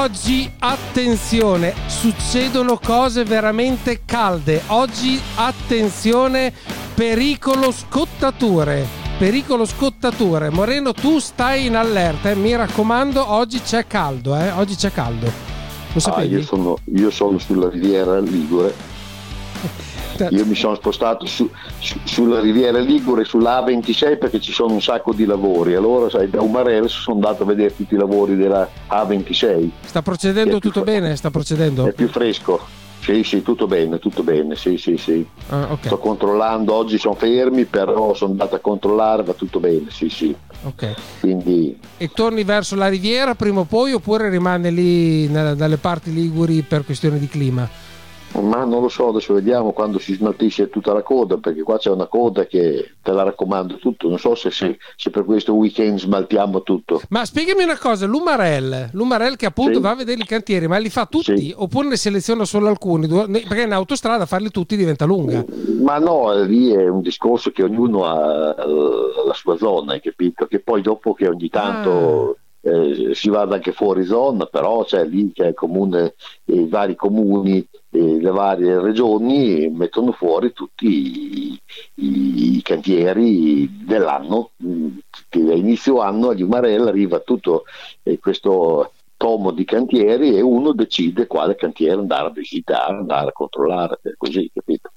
Oggi attenzione, succedono cose veramente calde. Oggi attenzione, pericolo scottature. Pericolo scottature. Moreno, tu stai in allerta, eh? mi raccomando, oggi c'è caldo, eh? Oggi c'è caldo. Lo Ah, sapevi? io, sono, io sono sulla riviera Ligure. Io mi sono spostato su- su- sulla riviera Ligure, sulla A26 perché ci sono un sacco di lavori. Allora, sai, da Umarello sono andato a vedere tutti i lavori della A26. Sta procedendo tutto fre- bene? Sta procedendo? È più fresco. Sì, sì, tutto bene, tutto bene. Sì, sì, sì. Ah, ok. Sto controllando, oggi sono fermi, però sono andato a controllare, va tutto bene, sì, sì. ok. Quindi E torni verso la riviera prima o poi oppure rimane lì dalle parti liguri per questione di clima? Ma non lo so, adesso vediamo quando si smaltisce tutta la coda, perché qua c'è una coda che te la raccomando tutto. Non so se, se- se per questo weekend smaltiamo tutto. Ma spiegami una cosa, l'Umarell, l'Umarell che appunto Sì. va a vedere i cantieri, ma li fa tutti Sì. oppure ne seleziona solo alcuni? Perché in autostrada farli tutti diventa lunga. Ma no, lì è un discorso che ognuno ha eh, la sua zona, hai capito? Che poi dopo che ogni tanto eh, si vada anche fuori zona, però c'è lì c'è il comune, i vari comuni, le varie regioni mettono fuori tutti i, i- i cantieri dell'anno, mm, che a inizio anno agli Umarella arriva tutto eh, questo tomo di cantieri e uno decide quale cantiere andare a visitare, andare a controllare, così, capito?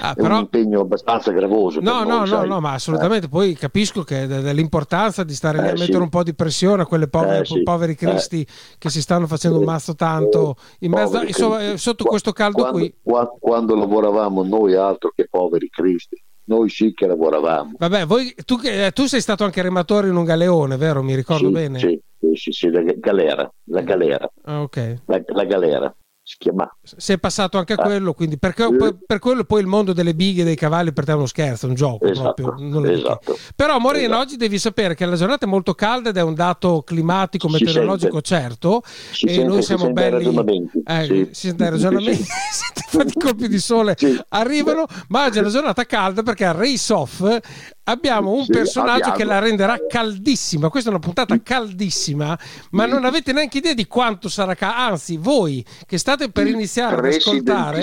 Ah, È un però... impegno abbastanza gravoso. No, no, noi, no, no, ma assolutamente. Poi capisco che de- dell'importanza di stare lì Eh, a sì. mettere un po' di pressione a quelle povere, Eh, sì. poveri cristi che si stanno facendo un mazzo tanto in mezzo, insomma, eh, sotto Qua- questo caldo quando, qui. qua- Quando lavoravamo noi altro che poveri cristi, noi sì che lavoravamo. Vabbè, voi, tu, eh, tu sei stato anche rematore in un galeone, vero? Mi ricordo sì, bene. Sì, sì, sì, sì, la galera, la galera, Ah, ok. la, la galera si chiama. Si è passato anche a Ah. quello, quindi perché, Eh. per, quello poi il mondo delle bighe e dei cavalli per te è uno scherzo, è un gioco Esatto, proprio. esatto. Però Moreno, Esatto. oggi devi sapere che la giornata è molto calda ed è un dato climatico, meteorologico certo. Si e sente- noi si siamo belli. Eh, sì. Si sente i ragionamenti. Colpi di sole Sì. arrivano, ma oggi è una giornata calda perché a Race Off abbiamo un Sì, personaggio abbiamo. che la renderà caldissima. Questa è una puntata caldissima, ma non avete neanche idea di quanto sarà calda. Anzi, voi che state per iniziare ad ascoltare,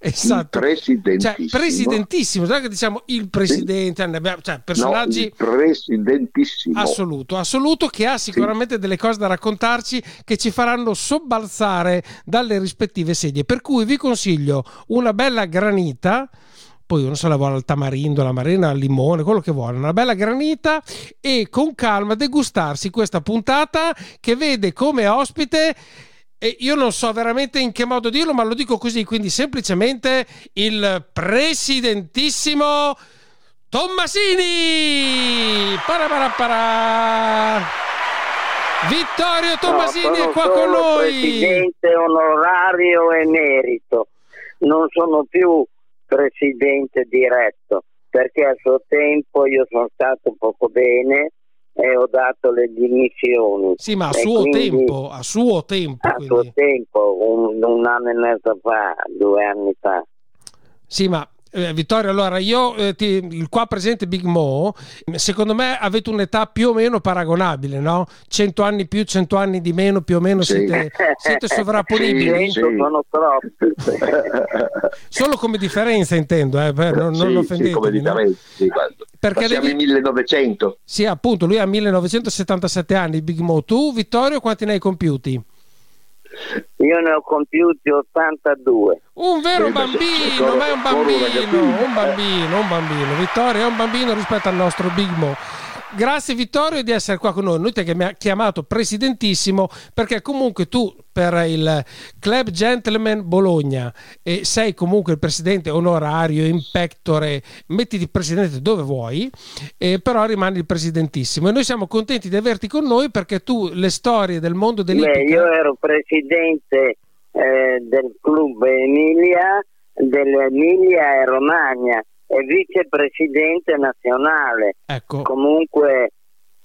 esatto, Il presidentissimo. cioè, presidentissimo, non è che diciamo il presidente, abbiamo- cioè, No, personaggi il presidentissimo. assoluto, assoluto che ha sicuramente delle cose da raccontarci che ci faranno sobbalzare dalle rispettive sedie. Per cui vi consiglio una bella granita. Poi uno se la vuole al tamarindo, alla marina, al limone, quello che vuole, una bella granita e con calma degustarsi questa puntata che vede come ospite e io non so veramente in che modo dirlo, ma lo dico così, quindi semplicemente il presidentissimo Tommasini! Paraparapara! Vittorio Tommasini No, è qua con noi! Presidente onorario emerito, non sono più presidente diretto perché a suo tempo io sono stato poco bene e ho dato le dimissioni. Sì, ma a suo tempo, a suo tempo. A suo quindi. tempo, un, un anno e mezzo fa, due anni fa. Sì, ma eh, Vittorio, allora io, eh, ti- il qua presente Big Mo, secondo me avete un'età più o meno paragonabile, no? 100 anni più, 100 anni di meno, più o meno Sì. siete, siete sovrapponibili. Sì, Cento sono troppi. Solo come differenza intendo, eh, per- non, non Sì, sì, offendetevi, come no? differenza, sì, guarda. Perché siamo devi- in 1900. Sì, appunto, lui ha 1977 anni, Big Mo. Tu, Vittorio, quanti ne hai compiuti? Io ne ho compiuti 82. Un vero bambino, ma è un bambino, un bambino, un bambino. Vittorio è un bambino rispetto al nostro Big Mo. Grazie Vittorio di essere qua con noi. Noi ti abbiamo chiamato presidentissimo perché comunque tu per il Club Gentleman Bologna e sei comunque il presidente onorario, impectore, mettiti presidente dove vuoi, eh, però rimani il presidentissimo. E noi siamo contenti di averti con noi perché tu le storie del mondo dell'ippica... io ero presidente eh, del club Emilia, dell'Emilia e Romagna e vicepresidente nazionale. Ecco, Comunque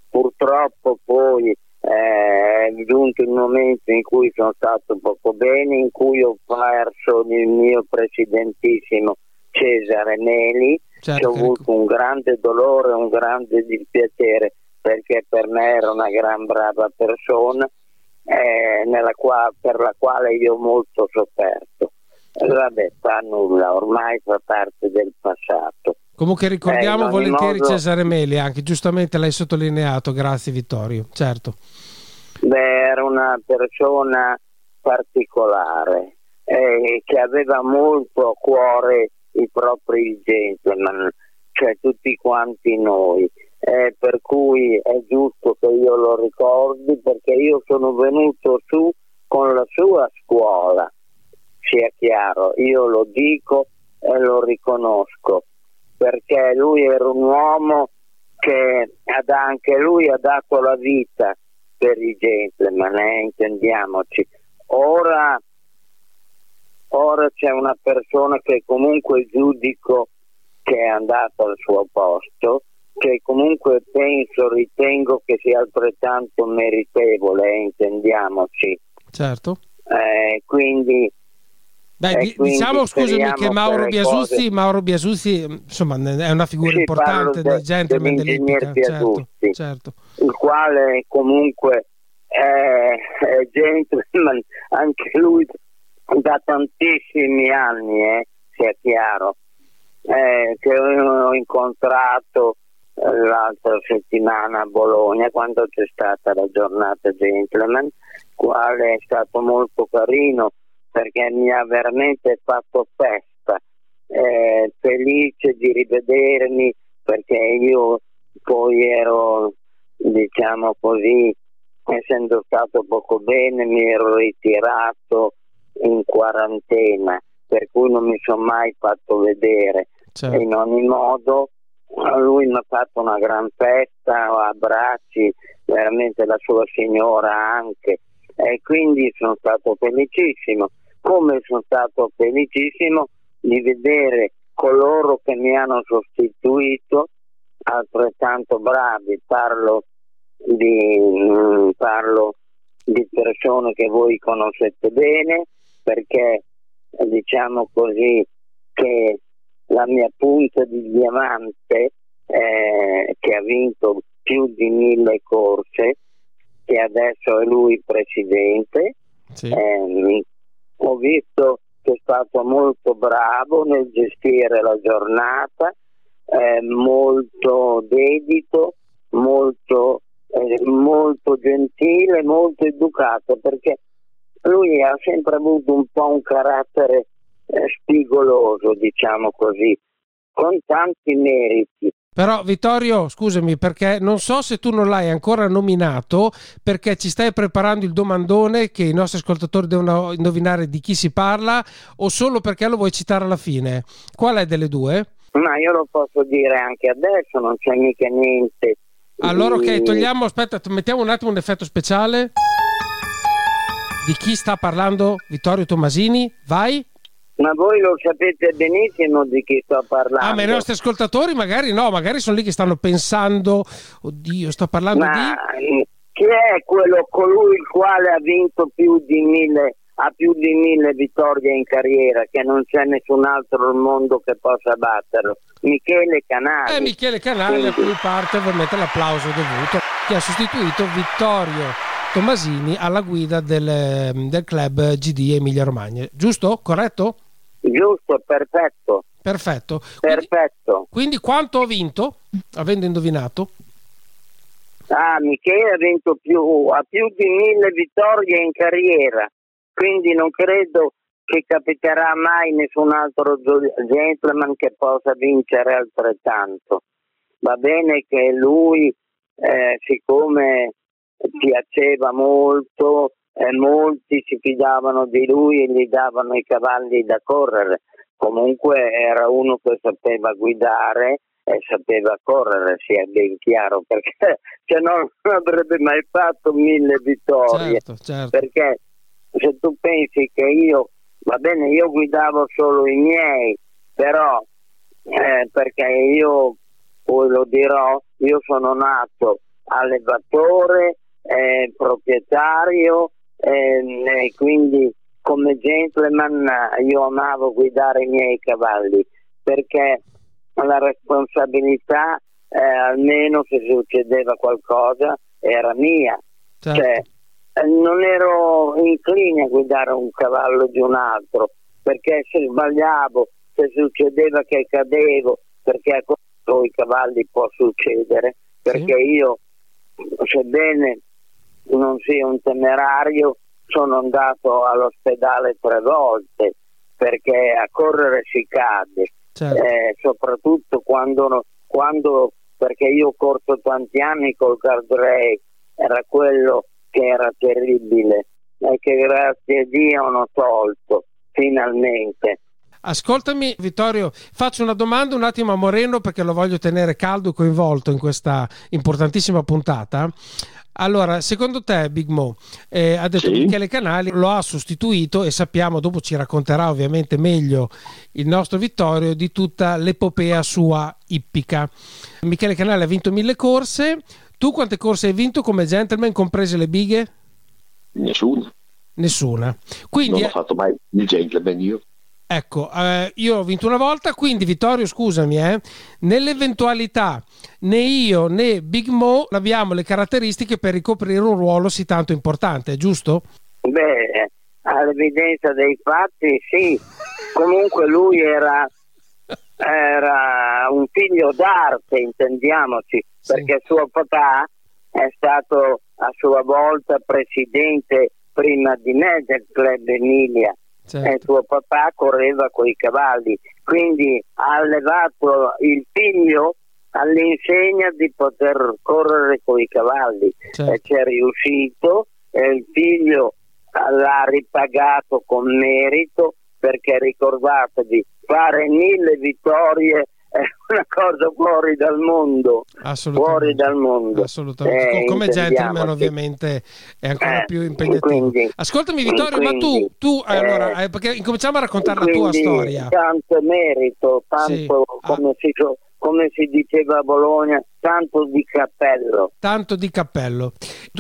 purtroppo poi eh, è giunto il momento in cui sono stato poco bene, in cui ho perso il mio presidentissimo Cesare Meli, certo, ho avuto un grande dolore, un grande dispiacere perché per me era una gran brava persona eh, qua- per la quale io ho molto sofferto. Eh, vabbè, fa nulla, ormai fa parte del passato. Comunque ricordiamo Eh, volentieri modo- Cesare Meli, anche giustamente l'hai sottolineato, grazie Vittorio, certo. Beh, era una persona particolare eh, che aveva molto a cuore i propri gentleman, cioè tutti quanti noi. Eh, per cui è giusto che io lo ricordi perché io sono venuto su con la sua scuola, sia chiaro, io lo dico e lo riconosco, perché lui era un uomo che ad- anche lui ha dato la vita per i gentleman, eh, intendiamoci. Ora, ora c'è una persona che comunque giudico che è andata al suo posto, che comunque penso, ritengo che sia altrettanto meritevole, eh, intendiamoci. Certo. Eh, quindi Dai, diciamo scusami che Mauro Biasuzzi, cose- Mauro Biasuzzi, insomma, è una figura Sì, importante del de- gentleman dell'Ippica, certo, certo. il quale comunque è, è gentleman anche lui da tantissimi anni, eh, sia chiaro, eh, che ho incontrato eh, l'altra settimana a Bologna quando c'è stata la giornata gentleman, quale è stato molto carino perché mi ha veramente fatto festa, eh, felice di rivedermi perché io poi ero diciamo così, essendo stato poco bene, mi ero ritirato in quarantena, per cui non mi sono mai fatto vedere. certo. In ogni modo, lui mi ha fatto una gran festa, abbracci, veramente la sua signora anche, e quindi sono stato felicissimo. Come sono stato felicissimo di vedere coloro che mi hanno sostituito altrettanto bravi, parlo di, mm, parlo di persone che voi conoscete bene perché eh, diciamo così che la mia punta di diamante eh, che ha vinto più di mille corse che adesso è lui presidente Sì. Ehm, ho visto che è stato molto bravo nel gestire la giornata, eh, molto dedito, molto, eh, molto gentile, molto educato, perché lui ha sempre avuto un po' un carattere eh, spigoloso, diciamo così, con tanti meriti. Però Vittorio, scusami, perché non so se tu non l'hai ancora nominato, perché ci stai preparando il domandone che i nostri ascoltatori devono indovinare di chi si parla, o solo perché lo vuoi citare alla fine? Qual è delle due? Ma io lo posso dire anche adesso, non c'è mica niente. Allora, ok, togliamo, aspetta, mettiamo un attimo un effetto speciale. Di chi sta parlando Vittorio Tomasini? Vai. Ma voi lo sapete benissimo di chi sto parlando. Ah, ma i nostri ascoltatori magari no, magari sono lì che stanno pensando, oddio, sto parlando Ma di... eh, chi è quello colui il quale ha vinto più di mille ha più di mille vittorie in carriera che non c'è nessun altro al mondo che possa batterlo Michele Canali È Michele Canale a Quindi- cui parte ovviamente l'applauso dovuto, che ha sostituito Vittorio Tomasini alla guida del, del club GD Emilia Romagna. Giusto? Corretto? Giusto perfetto Perfetto. Quindi, perfetto quindi quanto ho vinto, avendo indovinato? ah Michele ha vinto più ha più di mille vittorie in carriera quindi non credo che capiterà mai nessun altro gentleman che possa vincere altrettanto va bene che lui eh, siccome piaceva molto e molti si fidavano di lui e gli davano i cavalli da correre comunque era uno che sapeva guidare e sapeva correre, sia ben chiaro, perché se no non avrebbe mai fatto mille vittorie. Certo, certo. Perché se tu pensi che io, va bene, io guidavo solo i miei, però eh, perché io, poi lo dirò, io sono nato allevatore, eh, proprietario e quindi come gentleman io amavo guidare i miei cavalli perché la responsabilità eh, almeno se succedeva qualcosa era mia certo. cioè eh, non ero incline a guidare un cavallo di un altro, perché se sbagliavo, se succedeva che cadevo, perché con i cavalli può succedere, perché sì. io, sebbene non sia un temerario, sono andato all'ospedale tre volte perché a correre si cade, certo. eh, soprattutto quando, quando, perché io ho corso tanti anni col guardrail, era quello che era terribile e che grazie a Dio hanno tolto finalmente. Ascoltami Vittorio, faccio una domanda un attimo a Moreno perché lo voglio tenere caldo e coinvolto in questa importantissima puntata. Allora, secondo te, Big Mo, eh, ha detto sì. Michele Canali, lo ha sostituito e sappiamo, dopo ci racconterà ovviamente meglio il nostro Vittorio di tutta l'epopea sua ippica. Michele Canali ha vinto mille corse, tu quante corse hai vinto come gentleman, comprese le bighe? Nessuna. Nessuna. Quindi, non ho fatto mai il gentleman io. Ecco, eh, io ho vinto una volta, quindi Vittorio, scusami, eh, nell'eventualità né io né Big Mo abbiamo le caratteristiche per ricoprire un ruolo sì tanto importante, giusto? Beh, all'evidenza dei fatti sì, comunque lui era, era un figlio d'arte, intendiamoci, sì. perché suo papà è stato a sua volta presidente prima di me del club Emilia certo. e suo papà correva con i cavalli, quindi ha allevato il figlio all'insegna di poter correre con i cavalli certo. e ci è riuscito e il figlio l'ha ripagato con merito perché ricordatevi fare mille vittorie è una cosa fuori dal mondo. Fuori dal mondo. Assolutamente. Eh, Come gentleman ovviamente è ancora eh, più impegnativo. Quindi, Ascoltami Vittorio, quindi, ma tu, tu eh, allora, eh, perché incominciamo a raccontare la tua storia. Tanto merito, tanto sì. come ah. si come si diceva a Bologna, tanto di cappello. Tanto di cappello.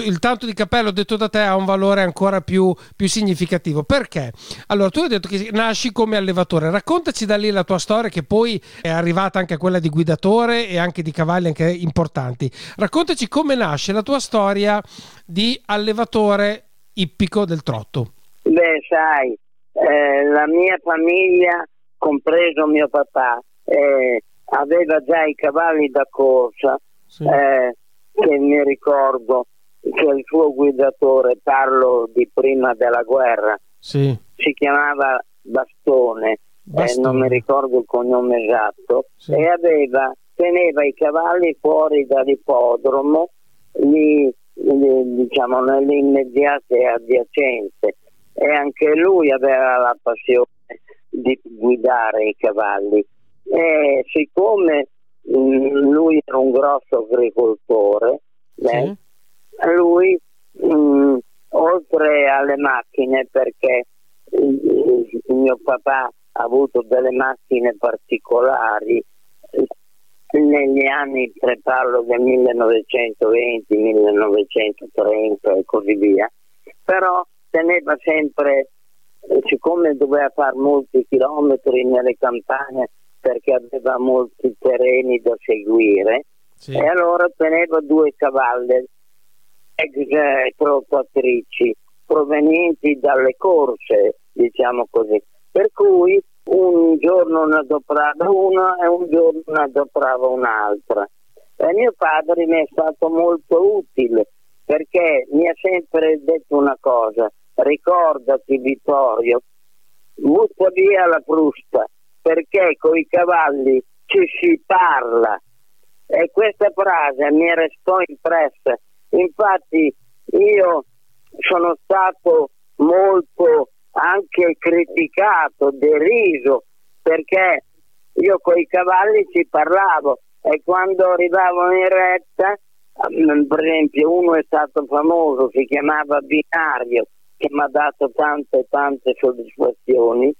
Il tanto di cappello, detto da te, ha un valore ancora più, più, significativo. Perché? Allora, tu hai detto che nasci come allevatore. Raccontaci da lì la tua storia, che poi è arrivata anche a quella di guidatore e anche di cavalli anche importanti. Raccontaci come nasce la tua storia di allevatore ippico del trotto. Beh, sai, eh, la mia famiglia, compreso mio papà, eh, aveva già i cavalli da corsa, sì. eh, che mi ricordo che il suo guidatore, parlo di prima della guerra, sì. si chiamava Bastone, Bastone. Eh, non mi ricordo il cognome esatto, sì. e aveva, teneva i cavalli fuori dall'ippodromo, lì, lì, diciamo nelle immediate adiacenze, e anche lui aveva la passione di guidare i cavalli e siccome mh, mm, lui era un grosso agricoltore, sì. lui mh, mm, oltre alle macchine, perché il, il mio papà ha avuto delle macchine particolari negli anni, tre parlo del 1920, 1930 e così via, però teneva sempre, siccome doveva fare molti chilometri nelle campagne, perché aveva molti terreni da seguire sì. e allora teneva due cavalli ex trottoatrici provenienti dalle corse, diciamo così. Per cui un giorno ne adoprava una e un giorno ne adoprava un'altra. E mio padre mi è stato molto utile perché mi ha sempre detto una cosa, ricordati Vittorio, butta via la frusta, perché con i cavalli ci si parla. E questa frase mi restò impressa. Infatti io sono stato molto anche criticato, deriso, perché io con i cavalli ci parlavo. E quando arrivavo in retta, mm, per esempio uno è stato famoso, si chiamava Binario, che mi ha dato tante tante soddisfazioni,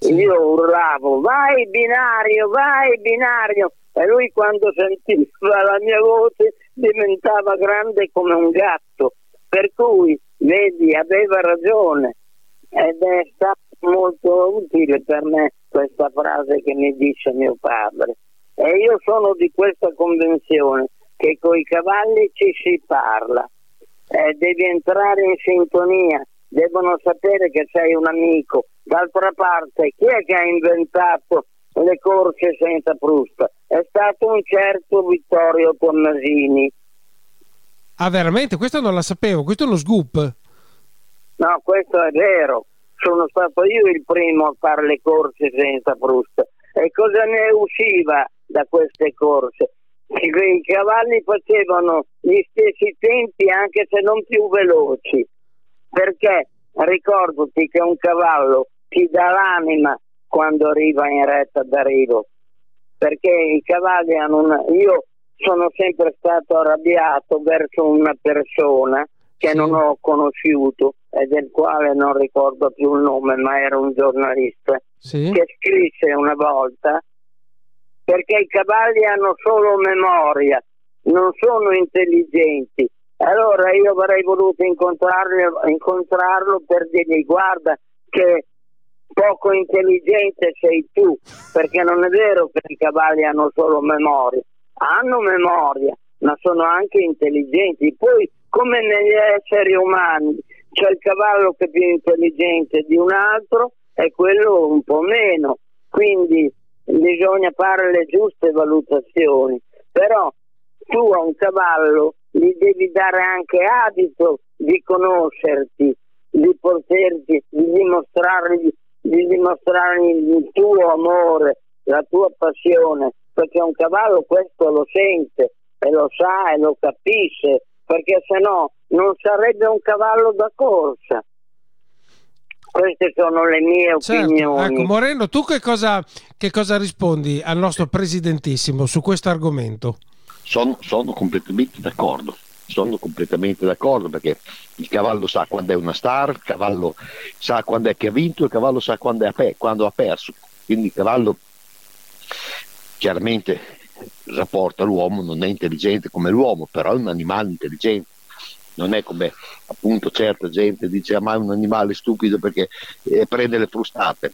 sì. Io urlavo, vai binario, vai binario. E lui quando sentiva la mia voce diventava grande come un gatto. Per cui, vedi, aveva ragione. Ed è stato molto utile per me questa frase che mi dice mio padre. E io sono di questa convenzione che con i cavalli ci si parla. eh, devi entrare in sintonia, devono sapere che sei un amico. D'altra parte, chi è che ha inventato le corse senza frusta? È stato un certo Vittorio Tommasini. Ah, veramente? Questo non la sapevo, questo è uno scoop. No, questo è vero. Sono stato io il primo a fare le corse senza frusta. E cosa ne usciva da queste corse? I cavalli facevano gli stessi tempi anche se non più veloci. Perché ricordati che un cavallo ti dà l'anima quando arriva in retta d'arrivo. Perché i cavalli hanno una. Io sono sempre stato arrabbiato verso una persona che non ho conosciuto e del quale non ricordo più il nome, ma era un giornalista sì. che scrisse una volta perché i cavalli hanno solo memoria, non sono intelligenti. Allora io avrei voluto incontrarlo per dirgli guarda che poco intelligente sei tu, perché non è vero che i cavalli hanno solo memoria, hanno memoria, ma sono anche intelligenti. Poi, come negli esseri umani, c'è il cavallo che è più intelligente di un altro e quello un po' meno. Quindi bisogna fare le giuste valutazioni. Però tu a un cavallo gli devi dare anche abito di conoscerti, di poterti, di dimostrargli, di dimostrargli il tuo amore, la tua passione, perché un cavallo questo lo sente e lo sa e lo capisce, perché se no non sarebbe un cavallo da corsa. Queste sono le mie certo, opinioni. Ecco, Moreno, tu che cosa, che cosa rispondi al nostro presidentissimo su questo argomento? Sono, sono completamente d'accordo sono completamente d'accordo perché il cavallo sa quando è una star, il cavallo sa quando è che ha vinto, il cavallo sa quando, è, quando ha perso. Quindi il cavallo chiaramente rapporta l'uomo, non è intelligente come l'uomo, però è un animale intelligente. Non è come appunto certa gente dice ah, ma è un animale stupido perché eh, prende le frustate.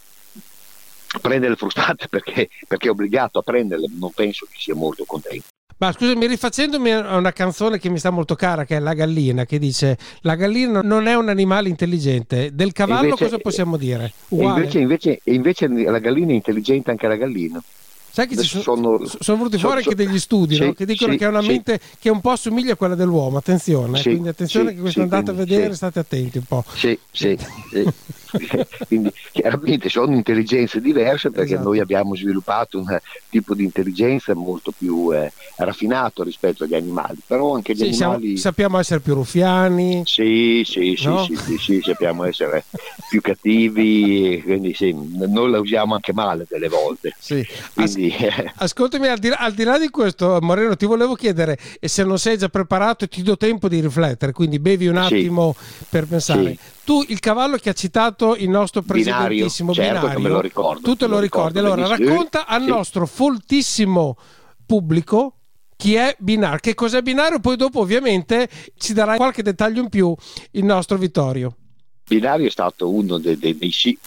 Prende le frustate perché, perché è obbligato a prenderle, non penso che sia molto contento. Ma scusami, rifacendomi a una canzone che mi sta molto cara, che è La gallina, che dice la gallina non è un animale intelligente. Del cavallo invece, cosa possiamo dire? Invece, invece, invece, la gallina è intelligente anche la gallina. Sai che ci sono, sono, venuti fuori so, anche degli studi sì, no? che dicono sì, che ha una mente sì. che un po' assomiglia a quella dell'uomo. Attenzione, quindi attenzione che questo andate a vedere, state attenti un po'. Sì, sì. quindi chiaramente sono intelligenze diverse perché esatto. noi abbiamo sviluppato un tipo di intelligenza molto più eh, raffinato rispetto agli animali, però anche gli sì, animali... Siamo, sappiamo essere più ruffiani. Sì, sì, no? sì, sì, sì, sappiamo essere più cattivi, quindi sì, noi la usiamo anche male delle volte. Sì. Quindi, As- ascoltami, al di, al di, là di questo, Moreno, ti volevo chiedere, e se non sei già preparato ti do tempo di riflettere, quindi bevi un attimo sì. per pensare tu il cavallo che ha citato il nostro presidentissimo binario, certo binario lo ricordo, tu te lo, lo ricordi. Allora racconta al sì. nostro foltissimo pubblico chi è binario, che cos'è binario, poi dopo ovviamente ci darà qualche dettaglio in più il nostro Vittorio. Binario è stato uno dei, dei, dei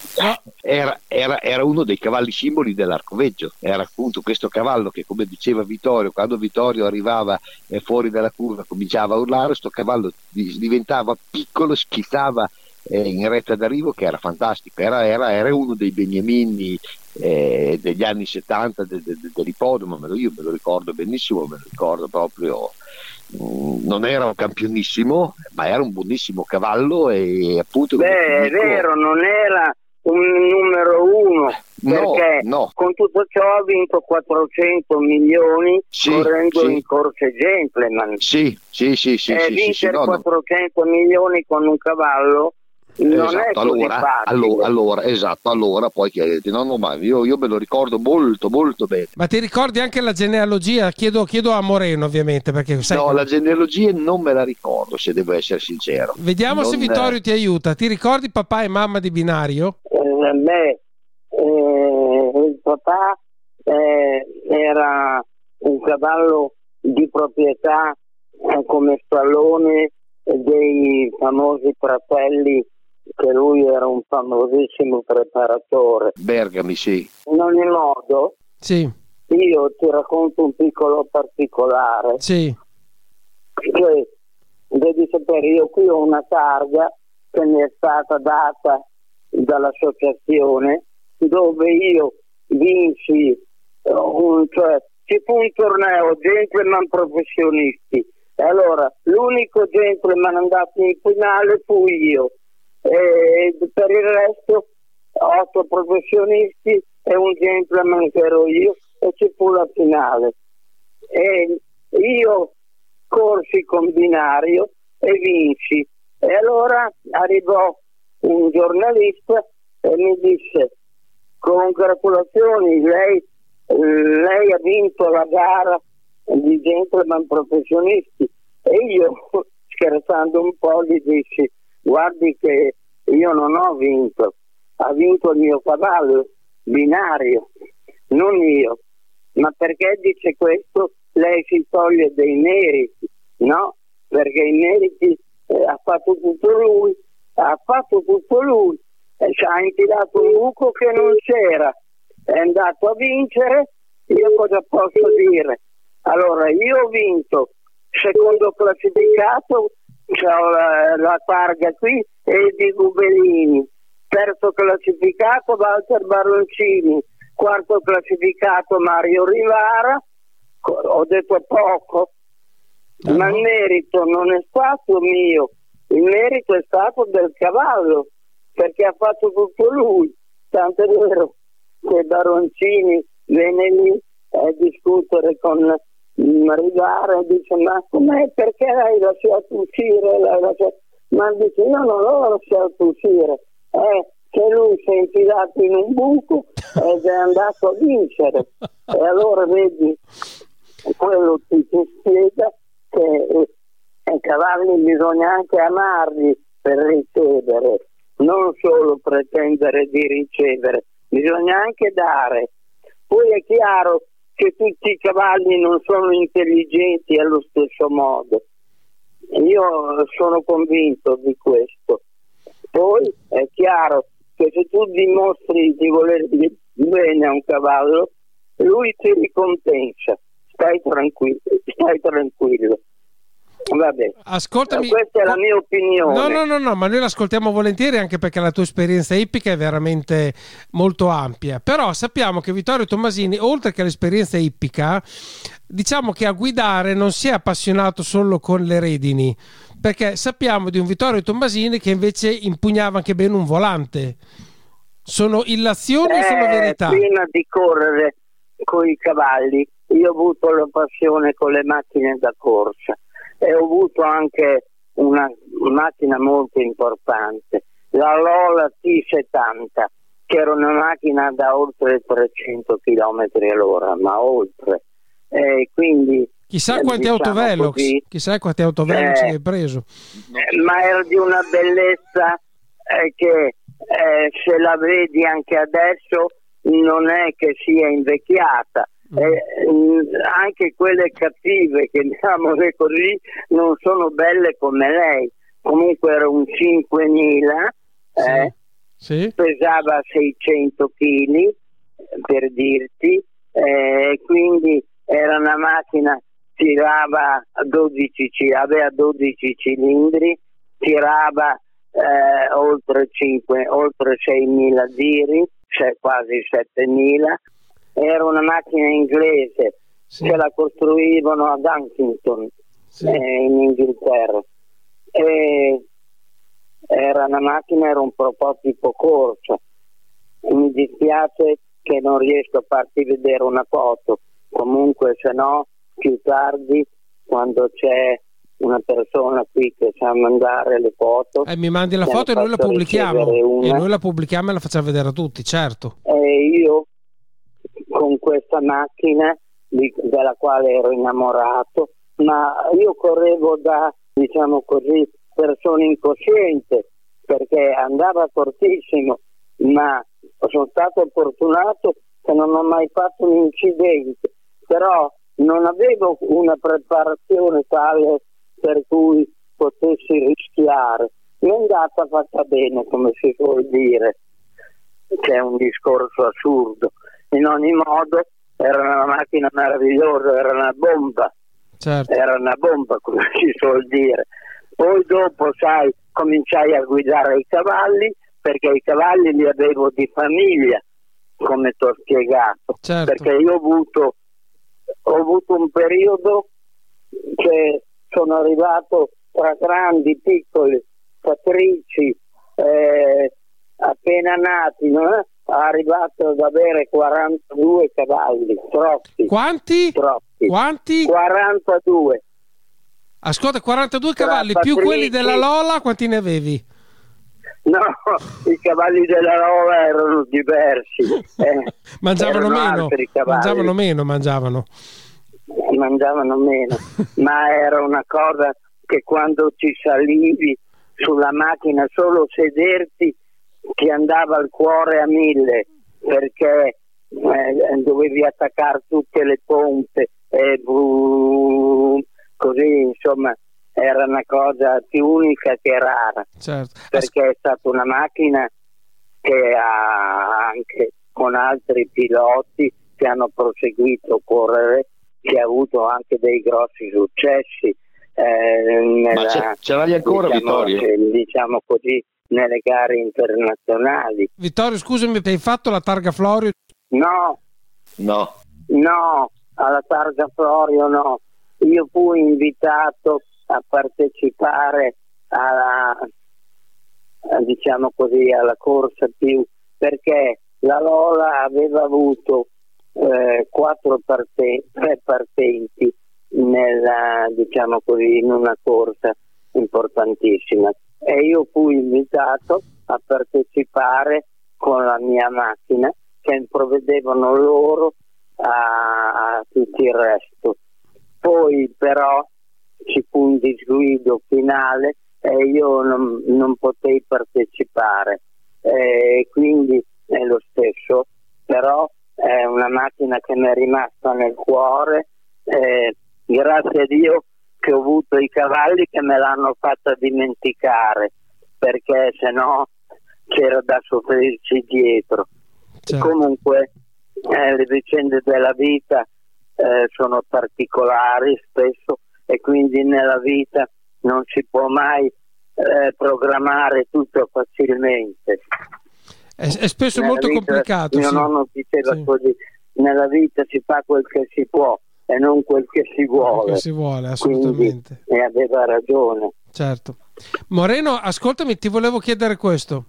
era, era, era, uno dei cavalli simboli dell'arcoveggio, era appunto questo cavallo che come diceva Vittorio, quando Vittorio arrivava eh, fuori dalla curva cominciava a urlare, questo cavallo diventava piccolo, schizzava in retta d'arrivo che era fantastico, era, era, era uno dei beniamini eh, degli anni 70 de, de, de, dell'ipodromo, io me lo ricordo benissimo, me lo ricordo proprio, mm, non era un campionissimo, ma era un buonissimo cavallo e appunto... Beh, è vero, non era un numero uno perché no, no. con tutto ciò ha vinto 400 milioni sì, correndo sì. in corse gentleman sì sì sì sì, e sì, vincere sì, no, 400 milioni con un cavallo non esatto, allora, allora, allora, esatto, allora poi chiedete, no, no, ma io, io, me lo ricordo molto, molto bene. Ma ti ricordi anche la genealogia? Chiedo, chiedo a Moreno, ovviamente, perché sai No, che... la genealogia non me la ricordo, se devo essere sincero. Vediamo non... se Vittorio ti aiuta. Ti ricordi papà e mamma di binario? Eh, beh, eh, il papà eh, era un cavallo di proprietà eh, come stallone dei famosi fratelli che lui era un famosissimo preparatore. Bergami, sì. In ogni modo, sì. io ti racconto un piccolo particolare. Sì. Che devi sapere, io qui ho una targa che mi è stata data dall'associazione dove io vinsi, un, cioè ci fu un torneo gentleman professionisti e allora l'unico gentleman andato in finale fui io e per il resto otto professionisti e un gentleman che ero io e ci fu la finale. E io corsi con binario e vinci. E allora arrivò un giornalista e mi disse congratulazioni lei lei ha vinto la gara di gentleman professionisti. E io scherzando un po' gli dissi guardi che io non ho vinto, ha vinto il mio cavallo binario, non io. Ma perché dice questo? Lei si toglie dei meriti, no? Perché i meriti eh, ha fatto tutto lui, ha fatto tutto lui, e ci ha infilato un buco che non c'era è andato a vincere, io cosa posso dire? Allora, io ho vinto, secondo classificato, ho la, la targa qui, e di Gubellini, terzo classificato Walter Baroncini, quarto classificato Mario Rivara, ho detto poco, uh-huh. ma il merito non è stato mio, il merito è stato del cavallo, perché ha fatto tutto lui, tanto è vero che Baroncini venne lì a discutere con Rivara e dice ma com'è? Perché l'hai lasciato uscire l'hai lasciato... ma dice io non l'ho lasciato uscire. È che lui si è infilato in un buco ed è andato a vincere. E allora vedi quello ti, ti spiega che i cavalli bisogna anche amarli per ricevere non solo pretendere di ricevere bisogna anche dare. Poi è chiaro che tutti i cavalli non sono intelligenti allo stesso modo. Io sono convinto di questo. Poi è chiaro che se tu dimostri di voler bene a un cavallo, lui ti ricompensa. Stai tranquillo. Stai tranquillo. Vabbè. Ascoltami. Questa è la mia opinione. No, no, no, no, ma noi l'ascoltiamo volentieri anche perché la tua esperienza ippica è veramente molto ampia. Però sappiamo che Vittorio Tommasini, oltre che all'esperienza ippica, diciamo che a guidare non si è appassionato solo con le redini, perché sappiamo di un Vittorio Tommasini che invece impugnava anche bene un volante. Sono illazioni eh, o sono verità? Prima di correre con i cavalli, io ho avuto la passione con le macchine da corsa e ho avuto anche una macchina molto importante, la Lola T70, che era una macchina da oltre 300 km all'ora, ma oltre. E quindi Chissà quanti diciamo autovelox, così, chissà quanti autovelox eh, hai preso. Ma era di una bellezza eh, che eh, se la vedi anche adesso non è che sia invecchiata, eh, anche quelle cattive, chiamiamole così, non sono belle come lei. Comunque era un 5000, eh, sì. Sì. pesava 600 kg, per dirti, eh, quindi era una macchina, tirava 12, aveva 12 cilindri, tirava eh, oltre, 5, oltre 6.000 giri, cioè quasi 7.000 era una macchina inglese. Sì. che la costruivano ad Huntington sì. eh, in Inghilterra. E era una macchina, era un prototipo corsa mi dispiace che non riesco a farti vedere una foto. Comunque se no più tardi quando c'è una persona qui che sa mandare le foto eh, mi mandi la foto e noi la pubblichiamo. e noi la pubblichiamo e la facciamo vedere a tutti certo. E io con questa macchina di, della quale ero innamorato, ma io correvo da, diciamo così, persona incosciente perché andava fortissimo, ma sono stato fortunato che non ho mai fatto un incidente, però non avevo una preparazione tale per cui potessi rischiare. Mi è andata fatta bene, come si vuol dire, c'è un discorso assurdo in ogni modo era una macchina meravigliosa, era una bomba, certo. era una bomba come si suol dire, Poi dopo, sai, cominciai a guidare i cavalli perché i cavalli li avevo di famiglia, come ti ho spiegato. Certo. Perché io ho avuto, ho avuto un periodo che sono arrivato tra grandi, piccoli, patrici, eh, appena nati, no? Arrivato ad avere 42 cavalli, troppi. Quanti? Troppi. Quanti? 42. Ascolta, 42 Tra cavalli più quelli della Lola, quanti ne avevi? No, i cavalli della Rola erano diversi. eh, mangiavano erano meno, mangiavano meno, mangiavano. mangiavano meno, ma era una cosa che quando ci salivi sulla macchina solo sederti ti andava il cuore a mille perché eh, dovevi attaccare tutte le pompe e brum, così insomma era una cosa più unica che rara Certo. Perché è stata una macchina che ha anche con altri piloti che hanno proseguito a correre, che ha avuto anche dei grossi successi. eh, nella- Ma ce, ce l'hai ancora, diciamo, Vittorio? diciamo così, nelle gare internazionali. Vittorio, scusami, ti hai fatto la targa Florio? No, No. no, alla Targa Florio no. Io fui invitato a partecipare alla, a, diciamo così, alla corsa più perché la Lola aveva avuto eh, quattro parte- tre partenti nella, diciamo così, in una corsa importantissima e io fui invitato a partecipare con la mia macchina che provvedevano loro a, a tutto il resto. Poi però ci fu un disguido finale e io non, non potei partecipare, e quindi è lo stesso, però è una macchina che mi è rimasta nel cuore, e grazie a Dio che ho avuto i cavalli che me l'hanno fatta dimenticare, perché se no c'era da soffrirci dietro. Certo. Comunque eh, le vicende della vita eh, sono particolari spesso e quindi nella vita non si può mai eh, programmare tutto facilmente. È, è spesso Nella molto vita, complicato. Mio sì. nonno diceva Sì. così, nella vita si fa quel che si può e non quel che si vuole. Che si vuole, Quindi, assolutamente. e aveva ragione. Certo. Moreno, ascoltami, ti volevo chiedere questo.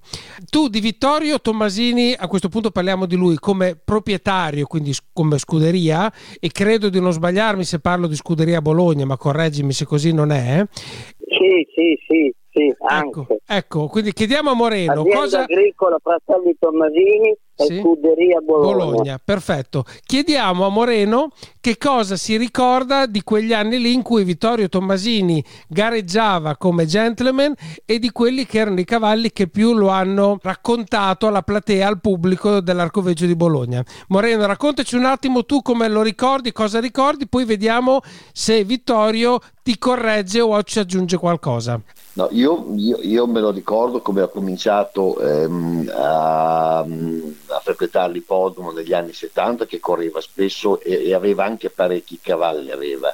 Tu di Vittorio Tommasini, a questo punto parliamo di lui come proprietario, quindi come scuderia, e credo di non sbagliarmi se parlo di scuderia Bologna, ma correggimi se così non è. Sì, sì, sì, sì, Ecco, anche. ecco, quindi chiediamo a Moreno Azienda cosa... agricola Fratelli Tommasini. Scuderia Bologna. Bologna, perfetto. Chiediamo a Moreno che cosa si ricorda di quegli anni lì in cui Vittorio Tommasini gareggiava come gentleman e di quelli che erano i cavalli che più lo hanno raccontato alla platea, al pubblico dell'Arcoveggio di Bologna. Moreno, raccontaci un attimo tu come lo ricordi, cosa ricordi, poi vediamo se Vittorio ti corregge o ci aggiunge qualcosa. No, io, io- io me lo ricordo come ho cominciato ehm, a, a frequentare l'ipodromo negli anni 70 che correva spesso e, e aveva anche parecchi cavalli, aveva.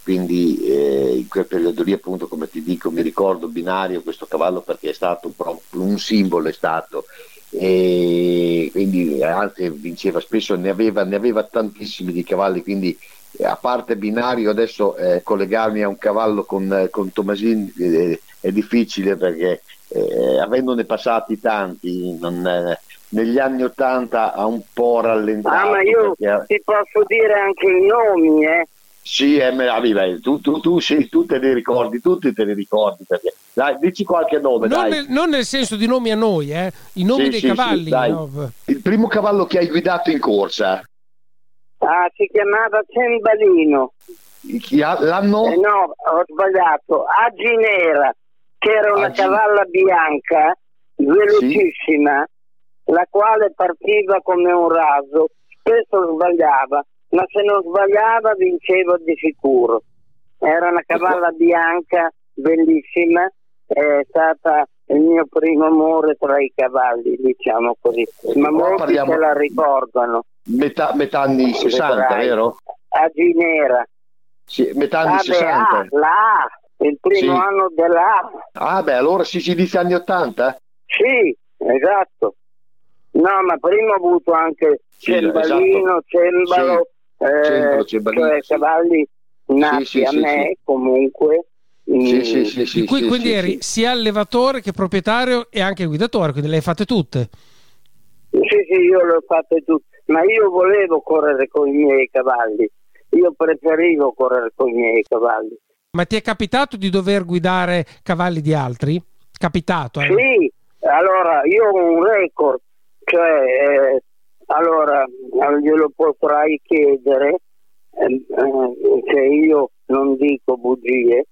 Quindi eh, in quel periodo lì appunto come ti dico mi ricordo binario questo cavallo perché è stato un simbolo è stato e quindi anche vinceva spesso, ne aveva, ne aveva tantissimi di cavalli, quindi a parte binario adesso eh, collegarmi a un cavallo con, eh, con Tomasini eh, è difficile perché eh, avendone passati tanti non, eh, negli anni 80 ha un po' rallentato. Ah, ma io perché- ti posso dire anche i nomi, eh? sì, eh, ma- vabbè, tu, tu, tu, sì, tu te li ricordi, tutti te li ricordi perché dai, dici qualche nome, Non dai. nel, non nel senso di nomi a noi, eh, i nomi Sì, dei sì, sì, cavalli. no? Il primo cavallo che hai guidato in corsa, Ah, si chiamava Cembalino. l'anno? Eh, no, ho sbagliato. Agi Nera, che era una Agi- cavalla bianca, velocissima, la quale partiva come un raso, spesso sbagliava, ma se non sbagliava vinceva di sicuro. Era una cavalla bianca, bellissima, è stata il mio primo amore tra i cavalli, diciamo così. Ma molti parliamo- se la ricordano. Metà, metà anni 60, Vedrai. vero? Agi Nera. Sì, metà anni Vabbè, 60. ah, la A, il primo Sì. anno della Ah, beh, allora si si dice anni 80? Sì, esatto. No, ma prima ho avuto anche Sì, Cembalino, esatto. Cembalo, eh, Cembalo, Cembalino, cioè sì. cavalli nati sì, a sì, me sì. comunque. Sì, sì, sì, sì. Cui sì, quindi sì, eri sì. sia allevatore che proprietario e anche guidatore, quindi le hai fatte tutte. Sì, sì, io le ho fatte tutte, ma io volevo correre con i miei cavalli, io preferivo correre con i miei cavalli. Ma ti è capitato di dover guidare cavalli di altri? Capitato, eh? Sì, allora io ho un record, cioè, eh, allora glielo potrai chiedere, eh, eh, che io non dico bugie,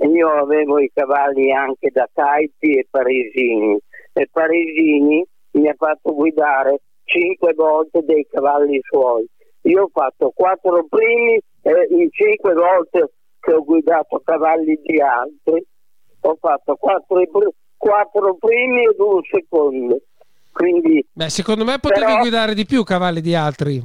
io avevo i cavalli anche da Caipi e Parisini e Parisini mi ha fatto guidare cinque volte dei cavalli suoi. Io ho fatto quattro primi e in cinque volte che ho guidato cavalli di altri ho fatto quattro, quattro primi ed un secondo. Quindi Beh, secondo me potevi Però- guidare di più cavalli di altri.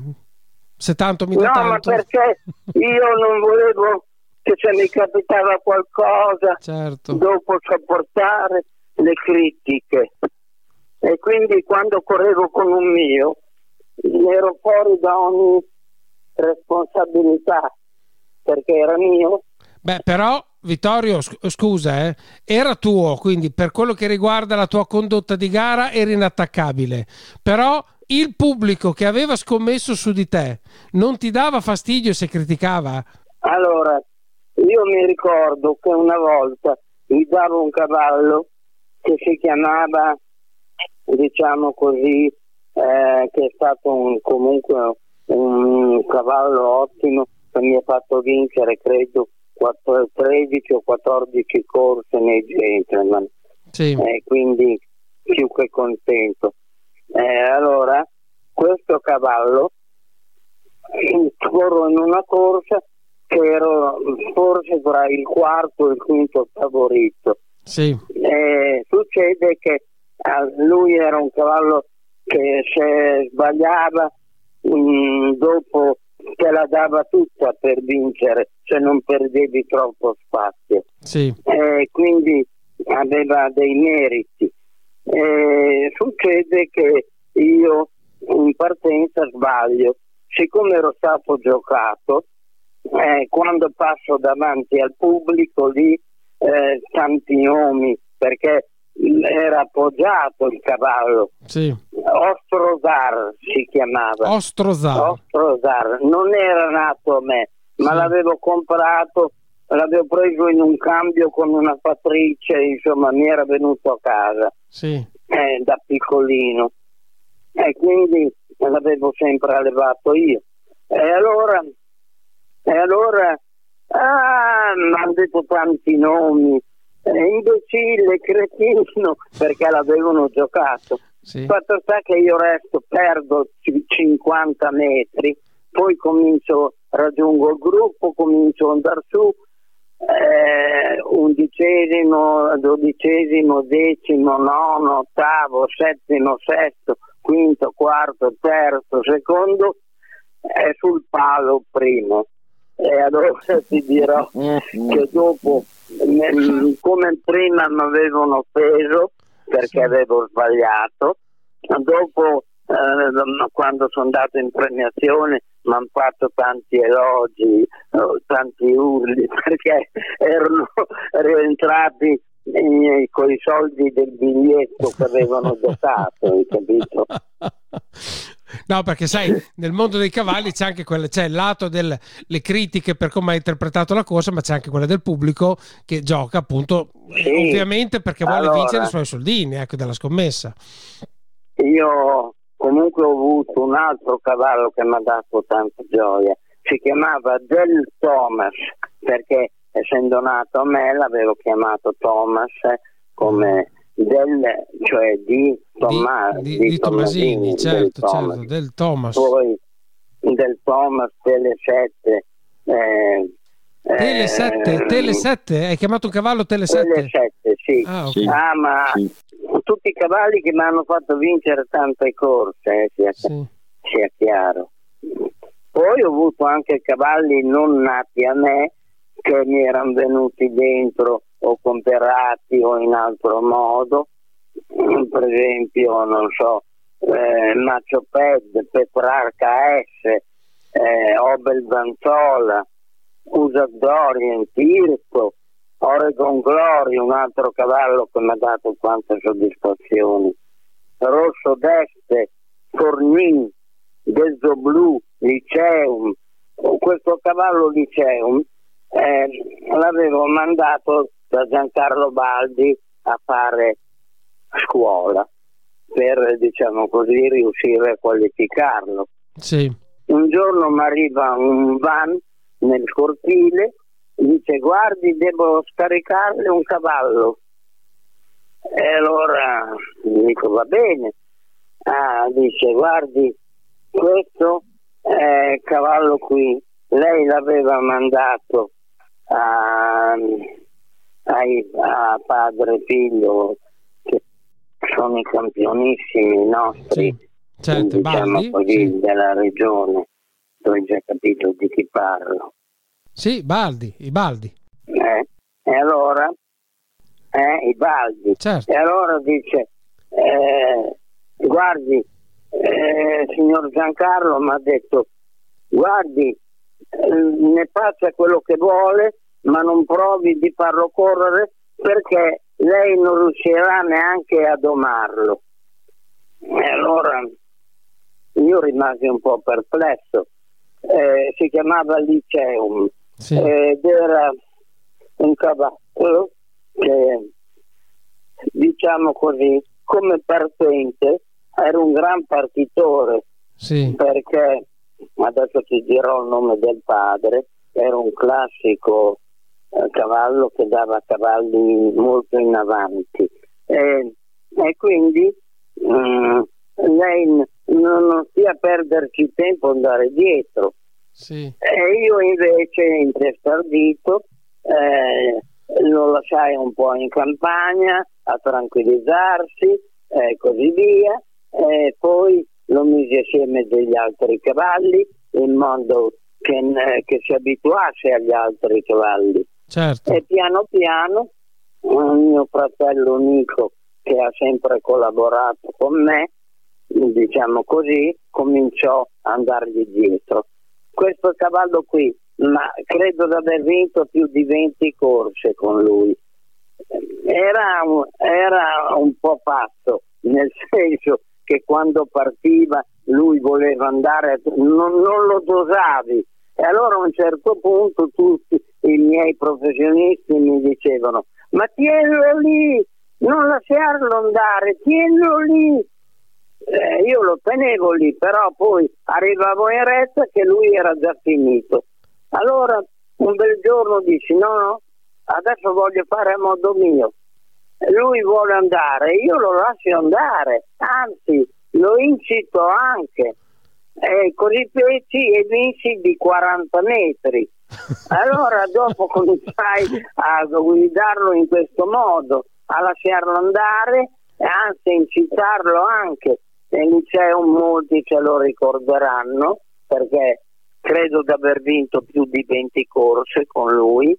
Se tanto mi dà no, ma tanto. perché io non volevo che se mi capitava qualcosa Certo. dopo sopportare le critiche. E quindi quando correvo con un mio ero fuori da ogni responsabilità perché era mio. Beh, però, Vittorio, sc- scusa, eh, era tuo, quindi per quello che riguarda la tua condotta di gara eri inattaccabile. Però il pubblico che aveva scommesso su di te non ti dava fastidio se criticava? Allora, io mi ricordo che una volta mi davo un cavallo che si chiamava, diciamo così, eh, che è stato un- comunque un cavallo ottimo che mi ha fatto vincere, credo, quattro- 13 o 14 corse nei gentleman Sì. e quindi più che contento. Eh, allora, questo cavallo eh, corro in una corsa che ero forse tra il quarto e il quinto favorito. Sì. Eh, succede che eh, lui era un cavallo che se sbagliava mm, dopo te la dava tutta per vincere se non perdevi troppo spazio Sì. eh, quindi aveva dei meriti. Eh, succede che io in partenza sbaglio, siccome ero stato giocato, eh, quando passo davanti al pubblico lì eh, tanti nomi perché era appoggiato il cavallo, Sì. Ostrozar si chiamava. Ostrozar. Ostrozar non era nato a me, ma Sì. l'avevo comprato, l'avevo preso in un cambio con una fattrice, insomma mi era venuto a casa Sì. eh, da piccolino e quindi l'avevo sempre allevato io. E allora, e allora ah, mi hanno detto tanti nomi, imbecille, cretino, perché l'avevano giocato. Sì. Fatto sta che io resto, perdo ci- 50 metri, poi comincio, raggiungo il gruppo, comincio ad andare su, eh, undicesimo, dodicesimo, decimo, nono, ottavo, settimo, sesto, quinto, quarto, terzo, secondo, e sul palo primo. E allora ti dirò che dopo, come prima mi avevano offeso perché avevo sbagliato, dopo eh, quando sono andato in premiazione mi hanno fatto tanti elogi, eh, tanti urli perché erano rientrati con i soldi del biglietto che avevano hai capito? No, perché sai, nel mondo dei cavalli c'è anche quella, c'è il lato delle critiche per come ha interpretato la corsa, ma c'è anche quella del pubblico che gioca appunto Sì. ovviamente perché vuole Allora. vincere i suoi soldini, ecco, della scommessa. Io comunque ho avuto un altro cavallo che mi ha dato tanta gioia, si chiamava Del Thomas, perché essendo nato a me l'avevo chiamato Thomas come del, cioè di, Tomma- di, di- di Tommasini, del certo, Thomas. certo, del Thomas. Poi del Thomas, Tele 7. Eh, Tele 7, eh, Tele 7, hai chiamato un cavallo Tele 7? Tele 7, sì. Ah, ok. Sì. Ah, ma Sì. tutti i cavalli che mi hanno fatto vincere tante corse, eh, sia, Sì. sia chiaro. Poi ho avuto anche cavalli non nati a me che mi erano venuti dentro o comperati o in altro modo, per esempio, non so, eh, Macho Ped, Petrarca S, eh, Obel Vanzola, Usa Dorian, Tirco, Oregon Glory, un altro cavallo che mi ha dato quante soddisfazioni, Rosso d'Este, Fornin, Gezzo Blu, Liceum, questo cavallo Liceum eh, l'avevo mandato da Giancarlo Baldi a fare scuola per diciamo così riuscire a qualificarlo. Sì. Un giorno mi arriva un van nel cortile, dice guardi devo scaricarle un cavallo. E allora dico va bene. Ah, dice guardi questo è il cavallo qui, lei l'aveva mandato a, a, a padre e figlio che sono i campionissimi nostri Sì, certo, diciamo Baldi, così, sì. della regione tu hai già capito di chi parlo Sì, Baldi, i Baldi. eh? e allora eh, i baldi Certo. e allora dice eh, guardi eh, signor Giancarlo mi ha detto guardi eh, ne faccia quello che vuole ma non provi di farlo correre perché lei non riuscirà neanche a domarlo e allora io rimasi un po' perplesso Eh, si chiamava Liceum Sì. ed era un cavallo che diciamo così come partente era un gran partitore Sì. perché adesso ti dirò il nome del padre era un classico cavallo che dava cavalli molto in avanti. E, e quindi mm, lei non, non stia a perderci tempo andare dietro. Sì. e io invece intestardito eh, lo lasciai un po' in campagna a tranquillizzarsi e così via e poi lo misi assieme degli altri cavalli in modo che, eh, che si abituasse agli altri cavalli Certo. e piano piano mio fratello Nico che ha sempre collaborato con me diciamo così cominciò a andargli dietro questo cavallo qui ma credo di aver vinto più di 20 corse con lui era un, era un po' pazzo nel senso che quando partiva lui voleva andare non, non lo dosavi e allora a un certo punto tutti i miei professionisti mi dicevano ma tienilo lì non lasciarlo andare tienilo lì eh, io lo tenevo lì, però poi arrivavo in retta che lui era già finito. Allora un bel giorno dici no, no, adesso voglio fare a modo mio. Lui vuole andare, io lo lascio andare, anzi lo incito anche. E così feci e vinsi di 40 metri. Allora dopo cominciai a guidarlo in questo modo, a lasciarlo andare e anzi a incitarlo anche. Nel liceo molti ce lo ricorderanno perché credo di aver vinto più di 20 corse con lui,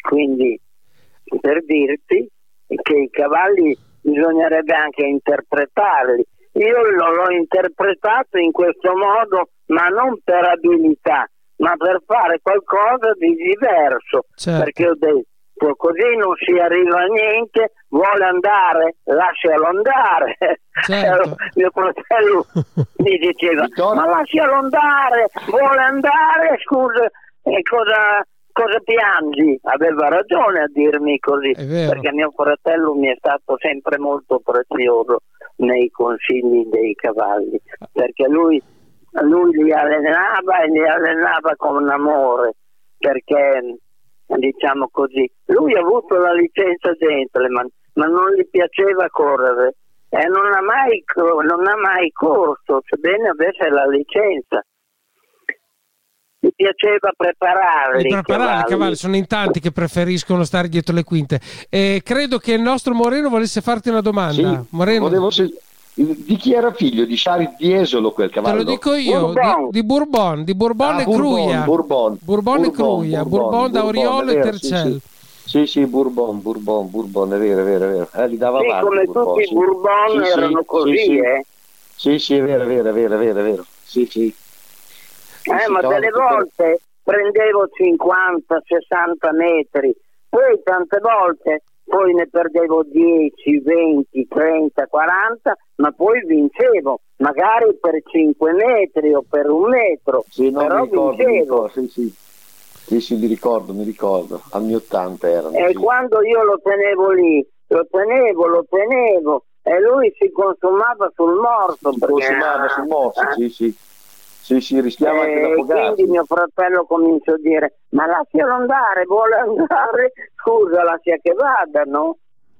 quindi per dirti che i cavalli bisognerebbe anche interpretarli. Io l'ho interpretato in questo modo, ma non per abilità, ma per fare qualcosa di diverso. Certo. Perché ho detto, così non si arriva a niente, vuole andare, lascialo andare. Certo. Mio fratello mi diceva, ma lascialo andare, vuole andare, scusa, e cosa, cosa piangi? Aveva ragione a dirmi così, perché mio fratello mi è stato sempre molto prezioso nei consigli dei cavalli, perché lui, lui li allenava e li allenava con amore, perché diciamo così, lui ha avuto la licenza gentleman, ma non gli piaceva correre e non ha mai, non ha mai corso, sebbene avesse la licenza. Gli piaceva prepararli. I preparare i cavalli. cavalli, sono in tanti che preferiscono stare dietro le quinte. Eh, credo che il nostro Moreno volesse farti una domanda. Sì, Moreno, volevo, Di chi era figlio? Di Charles Diesolo quel cavallo? Te lo dico io, Bourbon. Di, di Bourbon, di Bourbon ah, e Bourbon, Cruia. Bourbon, Bourbon, e Cruia, Bourbon, Bourbon da Oriolo e Tercel. Sì, sì, sì, Bourbon, Bourbon, Bourbon, è vero, è vero, è vero. Eh, li dava sì, avanti, come Bourbon, tutti i Bourbon erano così, eh. Sì, sì, è vero, è vero, è vero, è vero, è vero. Sì, sì. Eh, ma delle volte prendevo 50, 60 metri, poi tante volte poi ne perdevo 10, 20, 30, 40, ma poi vincevo, magari per 5 metri o per un metro, sì, no, però mi ricordo, vincevo. Mi ricordo, sì, sì. Sì, sì, mi ricordo, mi ricordo, anni 80 erano. E sì. quando io lo tenevo lì, lo tenevo, lo tenevo, e lui si consumava sul morto. Si consumava sul morto, eh? sì, sì. Sì, sì, rischiava anche E quindi mio fratello cominciò a dire, ma lascialo andare, vuole andare, scusa, lascia che vada, no?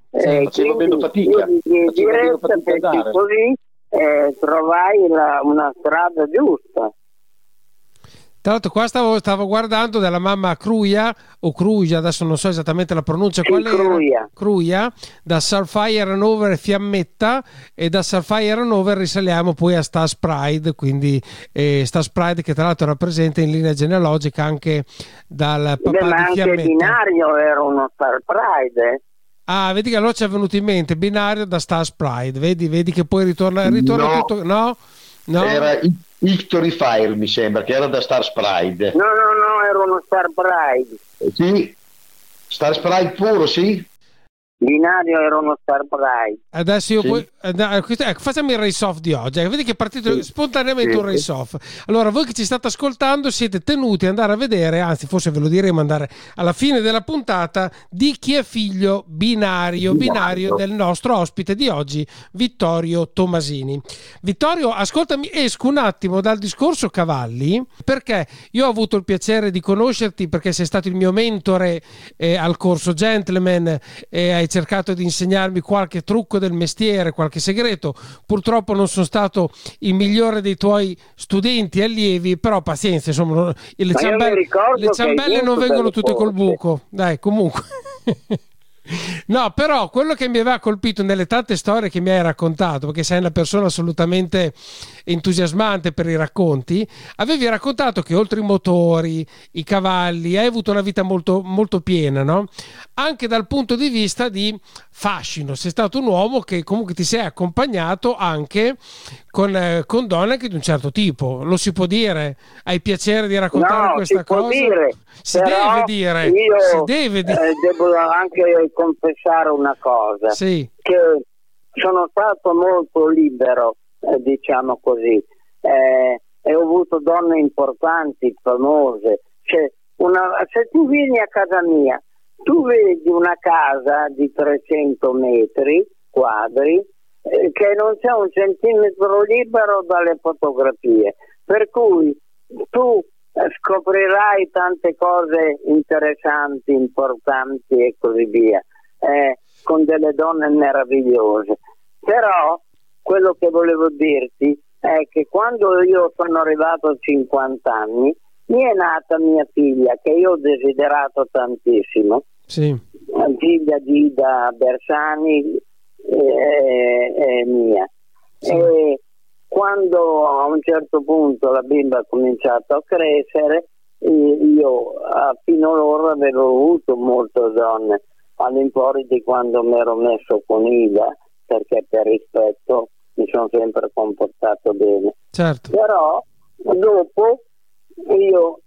Sì, Eh, facevo quindi meno fatica, io di- di diretta così eh, trovai la- una strada giusta. Tra l'altro qua stavo, stavo guardando della mamma Cruia o Cruia, adesso non so esattamente la pronuncia Sì, qual. Cruia. Cruia, da Starfire Hanover Fiammetta e da Starfire Hanover risaliamo poi a Stars Pride, quindi eh, Stars Pride che tra l'altro era presente in linea genealogica anche dal papà Beh, ma di anche Fiammetta. Binario era uno Star Pride. Ah, vedi che allora ci è venuto in mente binario da Stars Pride, vedi, vedi che poi ritorna, ritorna No. tutto... No? No? Era Victory Fire, mi sembra, che era da Star Sprite. No, no, no, era uno Star Pride. Sì, Star Sprite puro, sì? Binario era uno Star Pride. Adesso io Sì. poi eh, no, questo- ecco, facciamo il race off di oggi. Ecco, Vedi che è partito Sì. spontaneamente Sì, un race off. Allora, voi che ci state ascoltando siete tenuti ad andare a vedere, anzi, forse ve lo diremo andare alla fine della puntata di chi è figlio binario, binario del nostro ospite di oggi, Vittorio Tomasini. Vittorio, ascoltami, esco un attimo dal discorso cavalli perché io ho avuto il piacere di conoscerti perché sei stato il mio mentore eh, al corso Gentleman e hai cercato di insegnarmi qualche trucco del mestiere, qualche segreto. Purtroppo non sono stato il migliore dei tuoi studenti e allievi, però pazienza, insomma, le ciambelle, le ciambelle non vengono tutte col buco. Dai, comunque. No, però quello che mi aveva colpito nelle tante storie che mi hai raccontato, perché sei una persona assolutamente entusiasmante per i racconti, avevi raccontato che oltre i motori, i cavalli, hai avuto una vita molto, molto piena, no? Anche dal punto di vista di fascino. Sei stato un uomo che comunque ti sei accompagnato anche con, eh, con donne anche di un certo tipo. Lo si può dire? Hai piacere di raccontare No, questa cosa? dire, si deve dire, io, si deve dire. eh, devo anche confessare una cosa, Sì. che sono stato molto libero, eh, diciamo così, eh, e ho avuto donne importanti, famose. Cioè, una- se tu vieni a casa mia, tu vedi una casa di 300 metri quadri eh, che non c'è un centimetro libero dalle fotografie, per cui tu scoprirai tante cose interessanti, importanti e così via, eh, con delle donne meravigliose. Però quello che volevo dirti è che quando io sono arrivato a 50 anni, mi è nata mia figlia che io ho desiderato tantissimo, Sì. figlia di Ida Bersani e, e mia. Sì. E quando a un certo punto la bimba ha cominciato a crescere, eh, io fino allora avevo avuto molte donne, all'infuori di quando mi ero messo con Ida, perché per rispetto mi sono sempre comportato bene. Certo. Però dopo io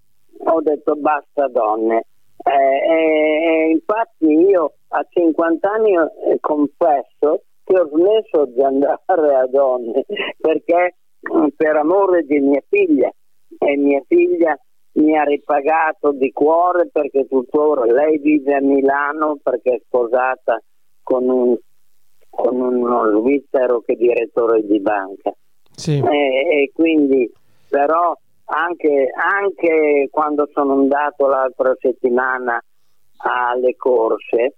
ho detto basta donne. Eh, e- e infatti io a 50 anni eh, confesso che ho smesso di andare a donne perché mm, per amore di mia figlia e mia figlia mi ha ripagato di cuore perché tuttora lei vive a Milano perché è sposata con, un, con uno svizzero che è direttore di banca Sì. e, e quindi però anche, anche quando sono andato l'altra settimana alle corse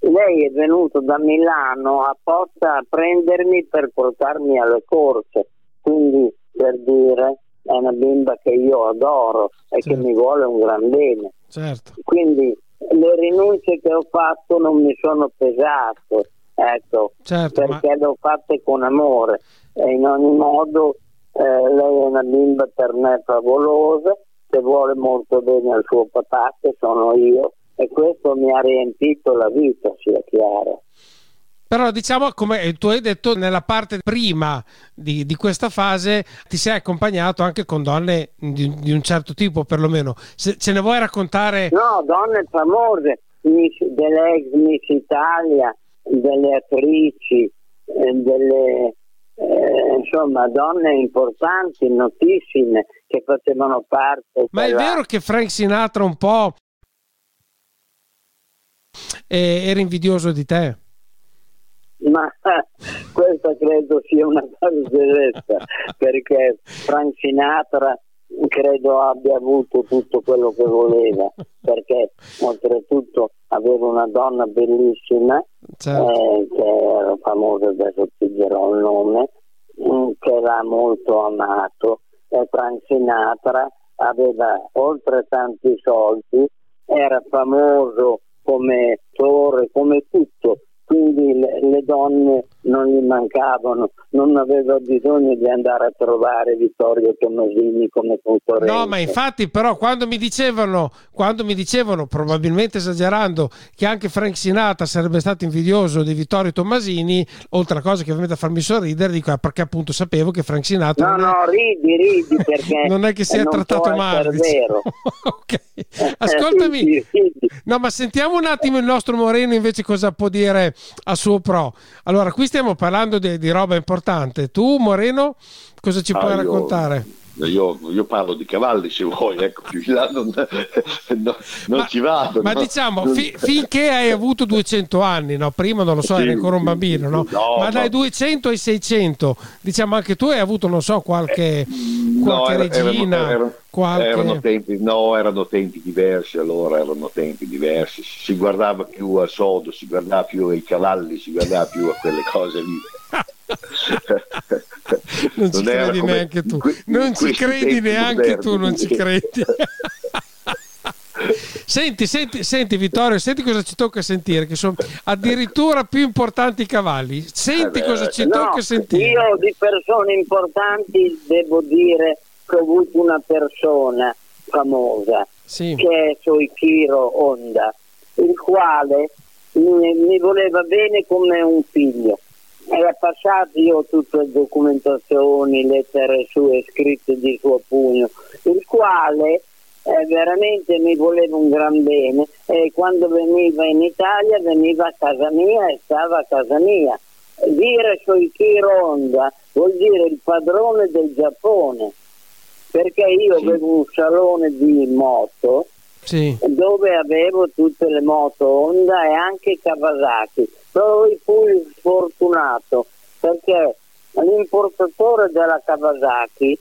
lei è venuto da Milano apposta a prendermi per portarmi alle corse quindi per dire è una bimba che io adoro e che Certo. mi vuole un gran bene Certo. quindi le rinunce che ho fatto non mi sono pesate ecco, certo, perché ma... le ho fatte con amore e in ogni modo eh, lei è una bimba per me favolosa che vuole molto bene al suo papà che sono io e questo mi ha riempito la vita sia chiaro però diciamo, come tu hai detto, nella parte prima di, di questa fase ti sei accompagnato anche con donne di, di, un certo tipo, perlomeno. Se, ce ne vuoi raccontare? No, donne famose, delle ex Miss Italia, delle attrici, eh, delle, eh, insomma, donne importanti, notissime, che facevano parte. Ma è vero che Frank Sinatra un po' eh, era invidioso di te? ma questa credo sia una barzelletta perché Frank Sinatra credo abbia avuto tutto quello che voleva perché oltretutto aveva una donna bellissima certo. eh, che era famosa adesso ti dirò il nome mm, che era molto amato e Frank Sinatra aveva oltre tanti soldi era famoso come attore come tutto. Quindi le, le, donne non gli mancavano, non aveva bisogno di andare a trovare Vittorio Tommasini come concorrente. No, ma infatti però quando mi dicevano, quando mi dicevano probabilmente esagerando, che anche Frank Sinatra sarebbe stato invidioso di Vittorio Tommasini, oltre a cose che ovviamente a farmi sorridere, dico ah, perché appunto sapevo che Frank Sinatra... No, no, è... ridi, ridi perché... non è che sia trattato male. Vero. ok, ascoltami. No, ma sentiamo un attimo il nostro Moreno invece cosa può dire a suo pro. Allora, qui stiamo parlando di, di roba importante. Tu, Moreno, cosa ci ah, puoi io, raccontare? Io, io, parlo di cavalli se vuoi, ecco, più in là non, no, non ma, ci vado. Ma no? diciamo, fi, finché hai avuto 200 anni, no? prima non lo so, sì, eri ancora un bambino, no? ma dai 200 ai 600, diciamo anche tu hai avuto, non so, qualche, eh, qualche regina. Erano, erano, qualche... erano tempi, no, erano tempi diversi allora, erano tempi diversi. Si guardava più al sodo, si guardava più ai cavalli, si guardava più a quelle cose lì. non ci credi neanche tu. Non ci credi neanche tu, non ci credi. Senti, senti, senti Vittorio, senti cosa ci tocca sentire, che sono addirittura più importanti i cavalli. Senti cosa ci no, tocca sentire. Io di persone importanti devo dire che ho avuto una persona famosa, sì. che è Soichiro Honda, il quale mi voleva bene come un figlio era passato io tutte le documentazioni, lettere sue scritte di suo pugno, il quale eh, veramente mi voleva un gran bene e quando veniva in Italia veniva a casa mia e stava a casa mia. Dire Soichiro Honda vuol dire il padrone del Giappone, perché io sì. avevo un salone di moto sì. dove avevo tutte le moto Honda e anche Kawasaki poi fui sfortunato perché l'importatore della Kawasaki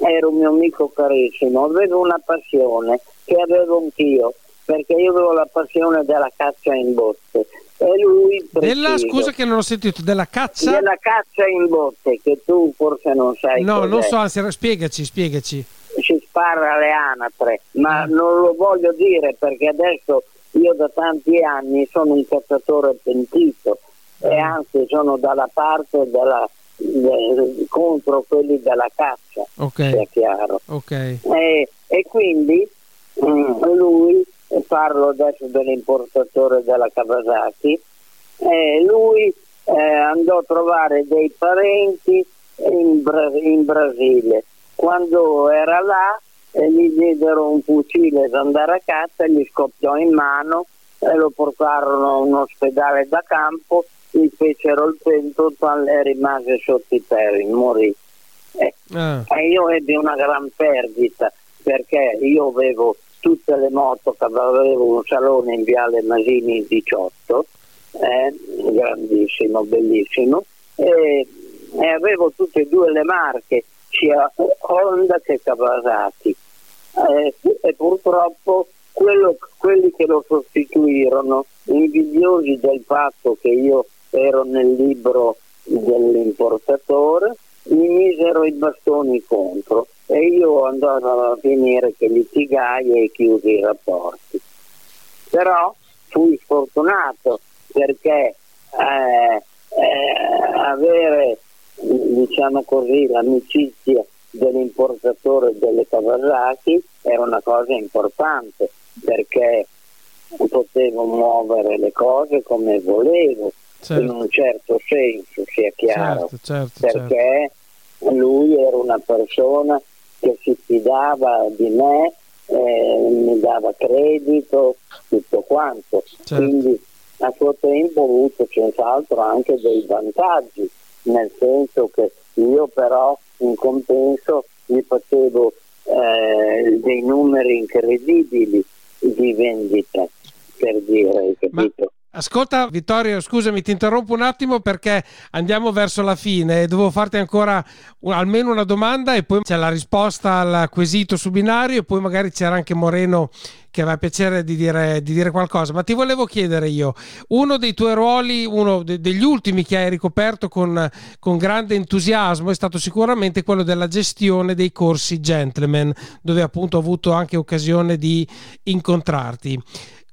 era un mio amico carissimo, aveva una passione che avevo anch'io, perché io avevo la passione della caccia in botte. E lui della, scusa che non ho sentito, della caccia? Della caccia in botte, che tu forse non sai. No, non so, anzi, spiegaci, spiegaci. Si spara alle anatre, ma mm. non lo voglio dire perché adesso io da tanti anni sono un cacciatore pentito e mm. anzi sono dalla parte della, de, contro quelli della caccia, okay. Okay. E, e, quindi mh, mm, lui, parlo adesso dell'importatore della Kawasaki, eh, lui eh, andò a trovare dei parenti in, Bra- in Brasile. Quando era là e gli diedero un fucile da andare a caccia, gli scoppiò in mano e lo portarono a un ospedale da campo, gli fecero il pento e rimase sotto i peri, morì. Eh, ah. E io ebbi una gran perdita perché io avevo tutte le moto, avevo un salone in Viale Masini 18, eh, grandissimo, bellissimo, e, e avevo tutte e due le marche, sia Honda che Kawasaki eh, e purtroppo quello, quelli che lo sostituirono, invidiosi del fatto che io ero nel libro dell'importatore, mi misero i bastoni contro e io andavo a finire che litigai e chiusi i rapporti. Però fui sfortunato perché eh, eh, avere diciamo così l'amicizia dell'importatore delle Kawasaki era una cosa importante perché potevo muovere le cose come volevo certo. in un certo senso sia chiaro certo, certo, perché certo. lui era una persona che si fidava di me eh, mi dava credito tutto quanto certo. quindi a suo tempo ho avuto senz'altro anche dei vantaggi nel senso che io però in compenso gli facevo eh, dei numeri incredibili di vendita per dire, hai capito? Ascolta Vittorio, scusami, ti interrompo un attimo perché andiamo verso la fine e devo farti ancora un, almeno una domanda e poi c'è la risposta al quesito su binario e poi magari c'era anche Moreno che aveva piacere di dire, di dire qualcosa. Ma ti volevo chiedere io, uno dei tuoi ruoli, uno de, degli ultimi che hai ricoperto con, con grande entusiasmo è stato sicuramente quello della gestione dei corsi gentleman, dove appunto ho avuto anche occasione di incontrarti.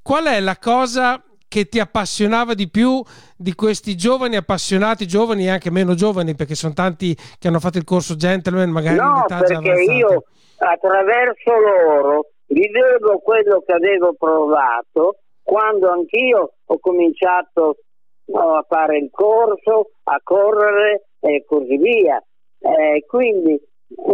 Qual è la cosa che ti appassionava di più di questi giovani appassionati, giovani e anche meno giovani, perché sono tanti che hanno fatto il corso gentleman, magari no, in età già perché io attraverso loro vivevo quello che avevo provato quando anch'io ho cominciato no, a fare il corso, a correre e così via. Eh, quindi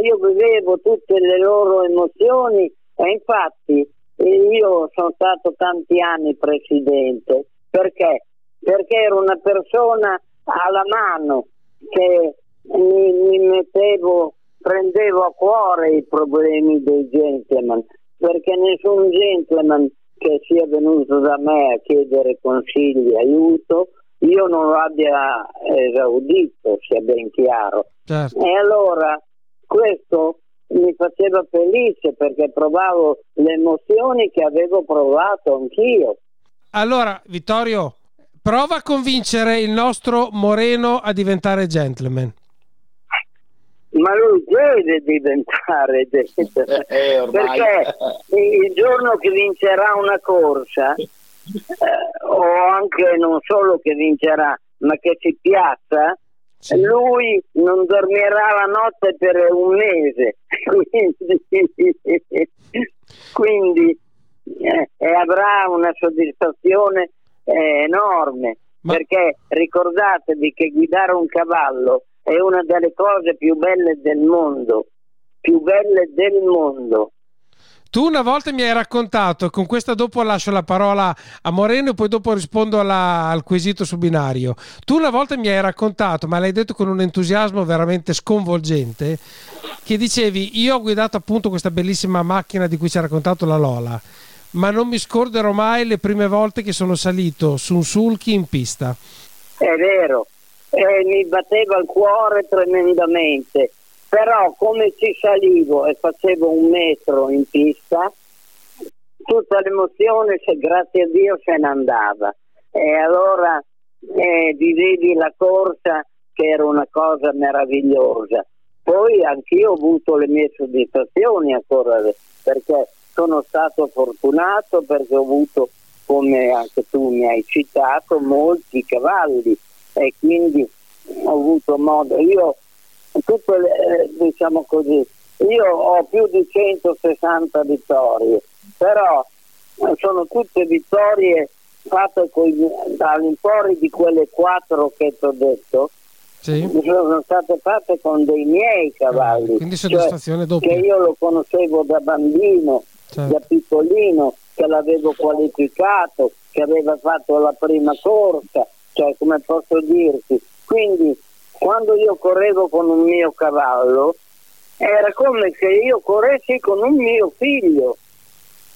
io vivevo tutte le loro emozioni e infatti io sono stato tanti anni presidente perché? Perché ero una persona alla mano che mi, mi mettevo, prendevo a cuore i problemi dei gentleman, perché nessun gentleman che sia venuto da me a chiedere consigli, aiuto, io non lo abbia esaudito, sia ben chiaro. Certo. E allora questo mi faceva felice perché provavo le emozioni che avevo provato anch'io. Allora, Vittorio, prova a convincere il nostro Moreno a diventare gentleman. Ma lui deve diventare gentleman eh, perché il giorno che vincerà una corsa, eh, o anche non solo che vincerà, ma che si piazza, sì. lui non dormirà la notte per un mese, quindi, quindi eh, avrà una soddisfazione eh, enorme, Ma... perché ricordatevi che guidare un cavallo è una delle cose più belle del mondo, più belle del mondo. Tu una volta mi hai raccontato, con questa dopo lascio la parola a Moreno e poi dopo rispondo alla, al quesito su binario. Tu una volta mi hai raccontato, ma l'hai detto con un entusiasmo veramente sconvolgente, che dicevi io ho guidato appunto questa bellissima macchina di cui ci ha raccontato la Lola, ma non mi scorderò mai le prime volte che sono salito su un sulky in pista. È vero, eh, mi batteva il cuore tremendamente però come ci salivo e facevo un metro in pista, tutta l'emozione, se, grazie a Dio, se ne andava. E allora eh, vivevi la corsa che era una cosa meravigliosa. Poi anch'io ho avuto le mie soddisfazioni a correre, perché sono stato fortunato, perché ho avuto, come anche tu mi hai citato, molti cavalli e quindi ho avuto modo. Io tutte le, eh, diciamo così, io ho più di 160 vittorie, però eh, sono tutte vittorie fatte all'infuori di quelle quattro che ti ho detto. Sì. Sono state fatte con dei miei cavalli. Ah, quindi soddisfazione cioè, doppia. Che io lo conoscevo da bambino, certo. da piccolino, che l'avevo qualificato, che aveva fatto la prima corsa, cioè come posso dirti. Quindi quando io correvo con un mio cavallo era come se io corressi con un mio figlio,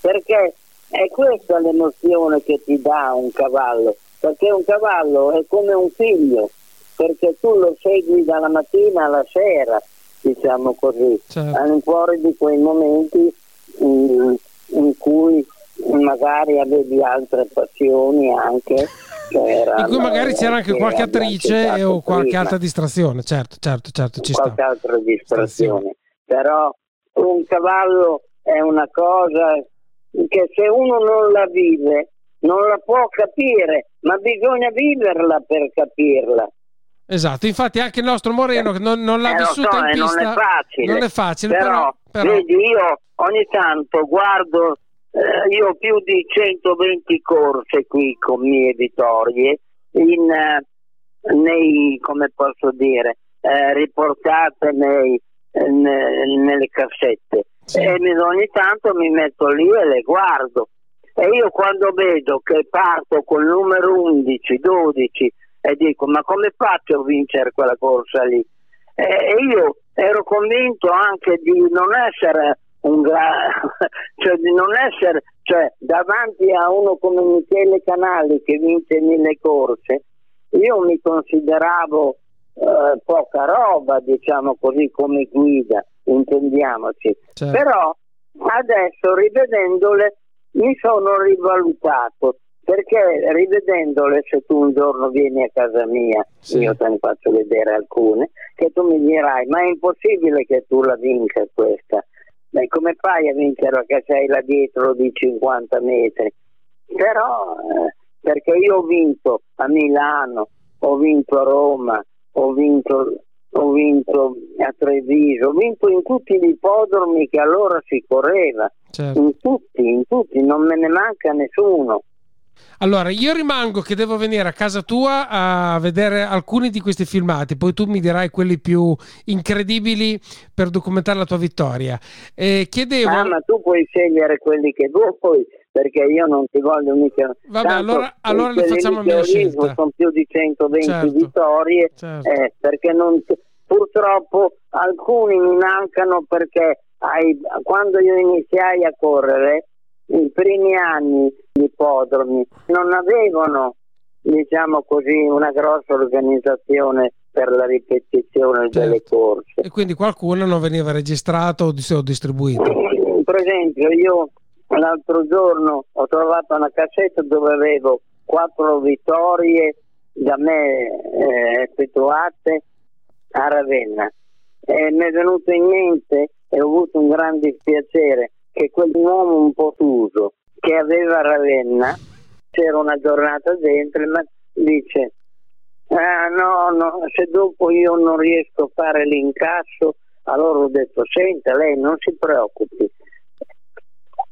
perché è questa l'emozione che ti dà un cavallo, perché un cavallo è come un figlio, perché tu lo segui dalla mattina alla sera, diciamo così, certo. all'infuori di quei momenti in, in cui magari avevi altre passioni anche in cui magari c'era anche qualche attrice o qualche prima. altra distrazione, certo, certo, certo, ci qualche sta. altra distrazione. Però un cavallo è una cosa che se uno non la vive non la può capire, ma bisogna viverla per capirla. Esatto, infatti anche il nostro Moreno non, non l'ha Eh, vissuta so, in eh, pista. non è facile. Non è facile, però, però, però- vedi, io ogni tanto guardo, eh, io ho più di 120 corse qui con mie vittorie, in, eh, nei, come posso dire, eh, riportate nei, eh, ne- nelle cassette. Sì. E ogni tanto mi metto lì e le guardo. E io quando vedo che parto col numero 11, 12 e dico ma come faccio a vincere quella corsa lì? E io ero convinto anche di non essere un gra- cioè di non essere cioè davanti a uno come Michele Canali che vince mille corse io mi consideravo eh, poca roba diciamo così come guida intendiamoci Certo. però adesso rivedendole mi sono rivalutato perché rivedendole se tu un giorno vieni a casa mia Sì. io te ne faccio vedere alcune che tu mi dirai ma è impossibile che tu la vinca questa Beh, come fai a vincerla che sei là dietro di 50 metri però eh, perché io ho vinto a Milano ho vinto a Roma ho vinto ho vinto a Treviso, ho vinto in tutti gli ippodromi che allora si correva, certo. in tutti, in tutti, non me ne manca nessuno. Allora, io rimango che devo venire a casa tua a vedere alcuni di questi filmati, poi tu mi dirai quelli più incredibili per documentare la tua vittoria. E chiedevo... Ah, ma tu puoi scegliere quelli che vuoi, perché io non ti voglio mica... Vabbè, Tanto, allora- allora li facciamo a mia scelta. Sono più di 120 Certo. vittorie, Certo. eh, perché non, purtroppo alcuni mi mancano perché ai- quando io iniziai a correre, i primi anni gli ippodromi non avevano, diciamo così, una grossa organizzazione per la ripetizione delle Certo. corse. E quindi qualcuno non veniva registrato o distribuito. Per esempio, io l'altro giorno ho trovato una cassetta dove avevo quattro vittorie da me eh, effettuate a Ravenna e mi è venuto in mente e ho avuto un grande dispiacere che quell'uomo un po' tuso che aveva Ravenna c'era una giornata dentro ma dice ah no, no, se dopo io non riesco a fare l'incasso allora ho detto senta lei non si preoccupi.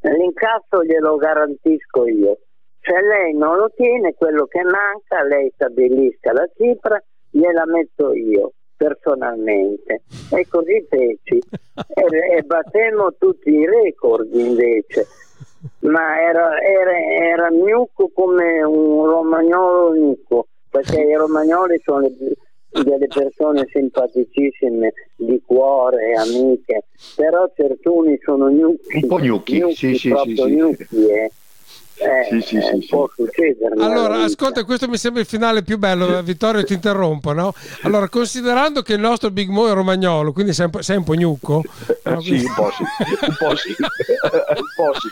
L'incasso glielo garantisco io. Se lei non lo tiene quello che manca lei stabilisca la cifra gliela metto io personalmente. E così feci. E, e battemmo tutti i record invece. Ma era, era, era gnucco come un romagnolo gnucco perché i romagnoli sono le- delle persone simpaticissime di cuore, amiche, però certuni sono gnocchi, Un po' gnocchi, sì, sì, sì, sì. gnocchi, eh. Eh, Sì, sì, sì, eh, può succedere. Allora, ascolta, questo mi sembra il finale più bello. Vittorio, ti interrompo, no? Allora, considerando che il nostro Big Mo è romagnolo, quindi sei un po', sei un po' gnucco, no? sì, un po' sì, un po' sì, un po' sì.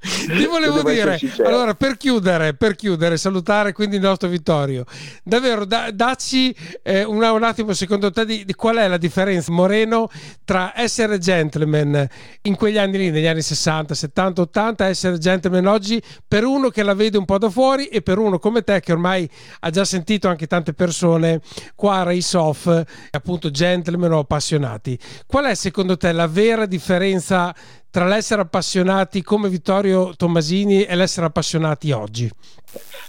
Ti volevo dire, allora per chiudere, per chiudere, salutare quindi il nostro Vittorio. Davvero, da- dacci eh, un, un attimo secondo te di, di qual è la differenza, Moreno, tra essere gentleman in quegli anni lì, negli anni 60, 70, 80, essere gentleman oggi, per uno che la vede un po' da fuori e per uno come te che ormai ha già sentito anche tante persone qua a Race Off, appunto gentleman o appassionati. Qual è secondo te la vera differenza tra l'essere appassionati come Vittorio Tommasini e l'essere appassionati oggi?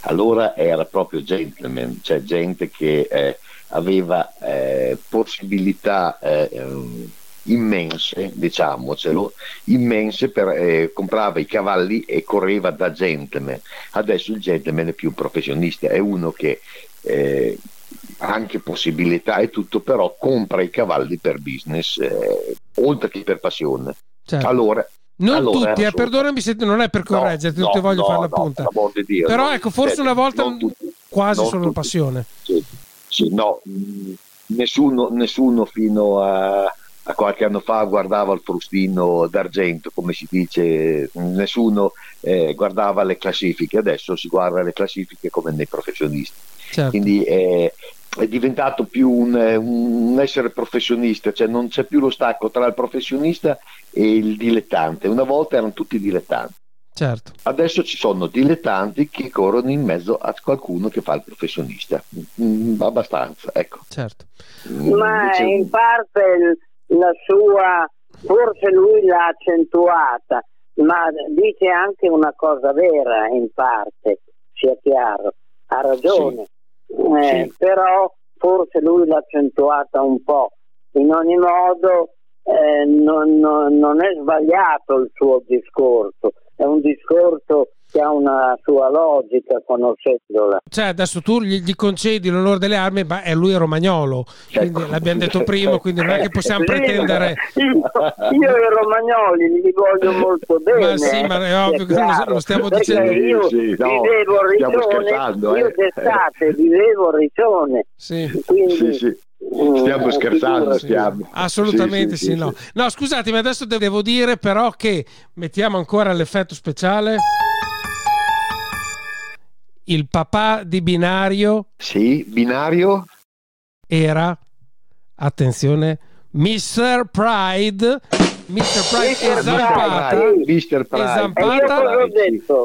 allora era proprio gentleman, cioè gente che eh, aveva eh, possibilità eh, immense, diciamocelo, immense per eh, comprava i cavalli e correva da gentleman. Adesso il gentleman è più un professionista, è uno che eh, anche possibilità e tutto, però compra i cavalli per business, eh, oltre che per passione. Certo. Allora, non allora tutti, eh, perdonami se non è per No, correggerti, non no, ti voglio no, fare la no, punta. di Dio, Però ecco, forse cioè, una volta non tutti, quasi non solo tutti. passione. Sì, sì, no, mh, nessuno, nessuno fino a, a qualche anno fa guardava il frustino d'argento, come si dice, nessuno eh, guardava le classifiche, adesso si guarda le classifiche come nei professionisti. Certo. Quindi eh, è diventato più un, un essere professionista, cioè non c'è più lo stacco tra il professionista e il dilettante. Una volta erano tutti dilettanti. Certo. Adesso ci sono dilettanti che corrono in mezzo a qualcuno che fa il professionista. Mm, abbastanza, ecco. Certo. Mm, Ma Invece... in parte la sua, forse lui l'ha accentuata, ma dice anche una cosa vera in parte, sia chiaro, ha ragione. Sì. Eh, sì. Però forse lui l'ha accentuata un po'. In ogni modo eh, non, non, non è sbagliato il suo discorso, è un discorso che ha una sua logica conoscendola. Cioè, adesso tu gli, gli concedi l'onore delle armi, ma è lui romagnolo, quindi ecco. l'abbiamo detto prima, quindi non è che possiamo sì, pretendere. Io, io i romagnoli li voglio molto bene. Ma sì, ma è ovvio che lo, lo stiamo dicendo. Io sì, no, vivevo a Riccione, io eh. d'estate vivevo a Riccione. Sì. Quindi, sì, sì. Stiamo eh, scherzando, stiamo. Assolutamente sì, sì, sì, sì no. No, scusatemi, adesso devo dire però che mettiamo ancora l'effetto speciale il papà di Binario. Sì, Binario. Era, attenzione, Mr. Pride. Mr. Pride è zampata. Mr. Pride. È zampata.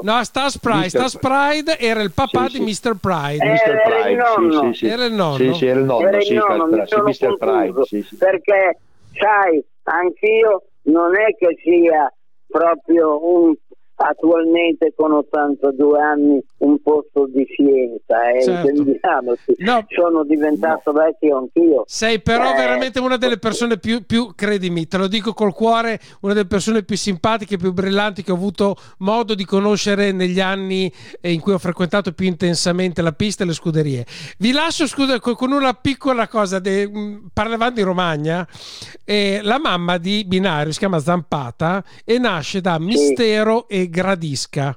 No, Stas Pride. Stas Pride era il papà sì, di Mr. Pride. Mr. Pride, sì, sì, sì. Era il nonno. Sì, sì, era il nonno. Era il nonno, sono Mr. Pride. Sì, sì. Perché, sai, anch'io non è che sia proprio un attualmente con 82 anni un posto di scienza, eh, certo. no. sono diventato no. vecchio anch'io. Sei però eh, veramente una delle persone più, più, credimi, te lo dico col cuore, una delle persone più simpatiche, più brillanti che ho avuto modo di conoscere negli anni in cui ho frequentato più intensamente la pista e le scuderie. Vi lascio scusa, con una piccola cosa, de, mm, parlavamo di Romagna, eh, la mamma di Binario si chiama Zampata e nasce da Mistero e gradisca.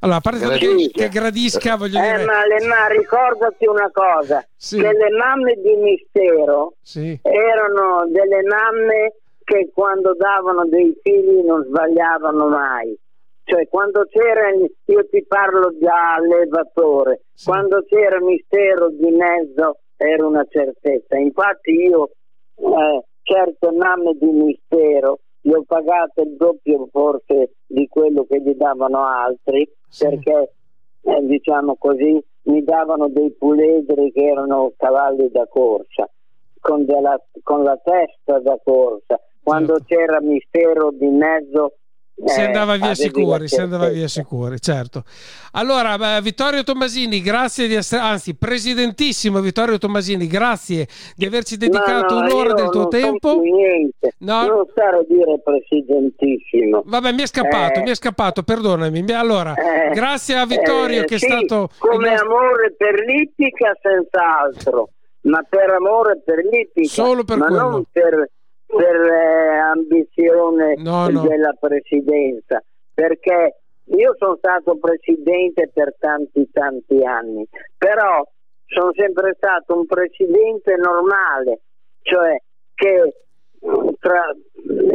Allora, a parte. Che, che gradisca, voglio eh, dire... Ma, le, ma ricordati una cosa, sì. che le mamme di mistero sì. erano delle mamme che quando davano dei figli non sbagliavano mai. Cioè, quando c'era, io ti parlo da allevatore, sì. quando c'era mistero di mezzo era una certezza. Infatti io, eh, certe mamme di mistero, gli ho pagato il doppio forse di quello che gli davano altri sì. perché eh, diciamo così mi davano dei puledri che erano cavalli da corsa con, della, con la testa da corsa quando certo. c'era mistero di mezzo si andava via sicuri, si andava via sicuri, certo. Allora, Vittorio Tommasini, grazie di essere, anzi, presidentissimo Vittorio Tommasini, grazie di averci dedicato no, no, un'ora del tuo tempo. Niente. No. Non stare a dire presidentissimo. Vabbè, mi è scappato, eh. mi è scappato, perdonami. Allora, eh. grazie a Vittorio eh, che sì, è stato... Come nostro... amore per l'Ippica, senz'altro, ma per amore per l'Ippica, Solo per ma quello. non per per eh, ambizione no, no. della presidenza, perché io sono stato presidente per tanti tanti anni, però sono sempre stato un presidente normale, cioè che tra,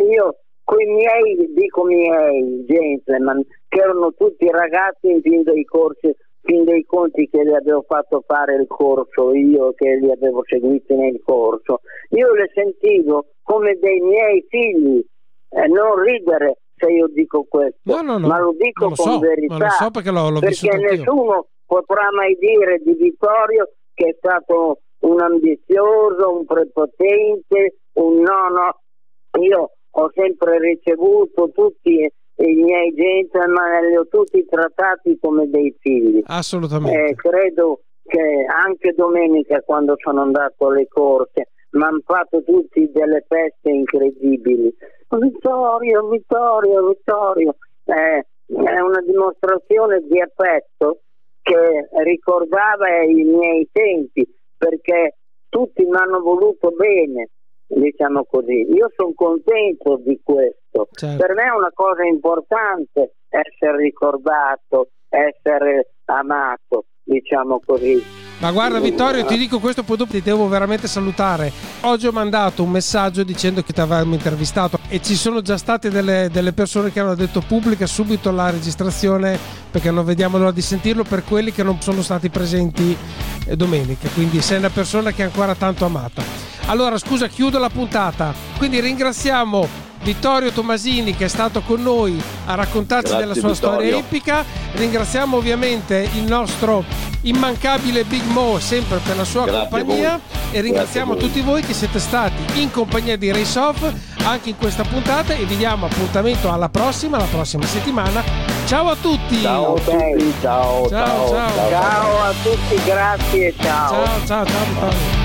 io con i miei, dico miei gentleman, che erano tutti ragazzi in fin dei corsi fin dei conti che le avevo fatto fare il corso io, che li avevo seguiti nel corso, io le sentivo come dei miei figli, eh, non ridere se io dico questo, no, no, no. ma lo dico lo con so, verità, lo so perché, l'ho, l'ho perché nessuno potrà mai dire di Vittorio che è stato un ambizioso, un prepotente, un no, no, io ho sempre ricevuto tutti i miei gentleman li ho tutti trattati come dei figli. Assolutamente. Eh, credo che anche domenica quando sono andato alle corse mi hanno fatto tutti delle feste incredibili. Vittorio, Vittorio, Vittorio. Eh, è una dimostrazione di affetto che ricordava i miei tempi perché tutti mi hanno voluto bene diciamo così. Io sono contento di questo. Certo. Per me è una cosa importante essere ricordato, essere amato, diciamo così. Ma guarda Vittorio, ti dico questo, poi dopo ti devo veramente salutare. Oggi ho mandato un messaggio dicendo che ti avevamo intervistato e ci sono già state delle, delle, persone che hanno detto pubblica subito la registrazione perché non vediamo l'ora di sentirlo per quelli che non sono stati presenti eh, domenica. Quindi sei una persona che è ancora tanto amata. Allora, scusa, chiudo la puntata. Quindi ringraziamo Vittorio Tomasini che è stato con noi a raccontarci Grazie, della sua Vittorio. storia epica. Ringraziamo ovviamente il nostro immancabile Big Mo sempre per la sua Grazie compagnia e ringraziamo voi. tutti voi che siete stati in compagnia di Race Off anche in questa puntata e vi diamo appuntamento alla prossima, la prossima settimana. Ciao a tutti! Ciao a tutti, ciao, Ciao, ciao, ciao. Ciao a tutti, grazie, ciao. ciao, ciao, ciao. Vittorio.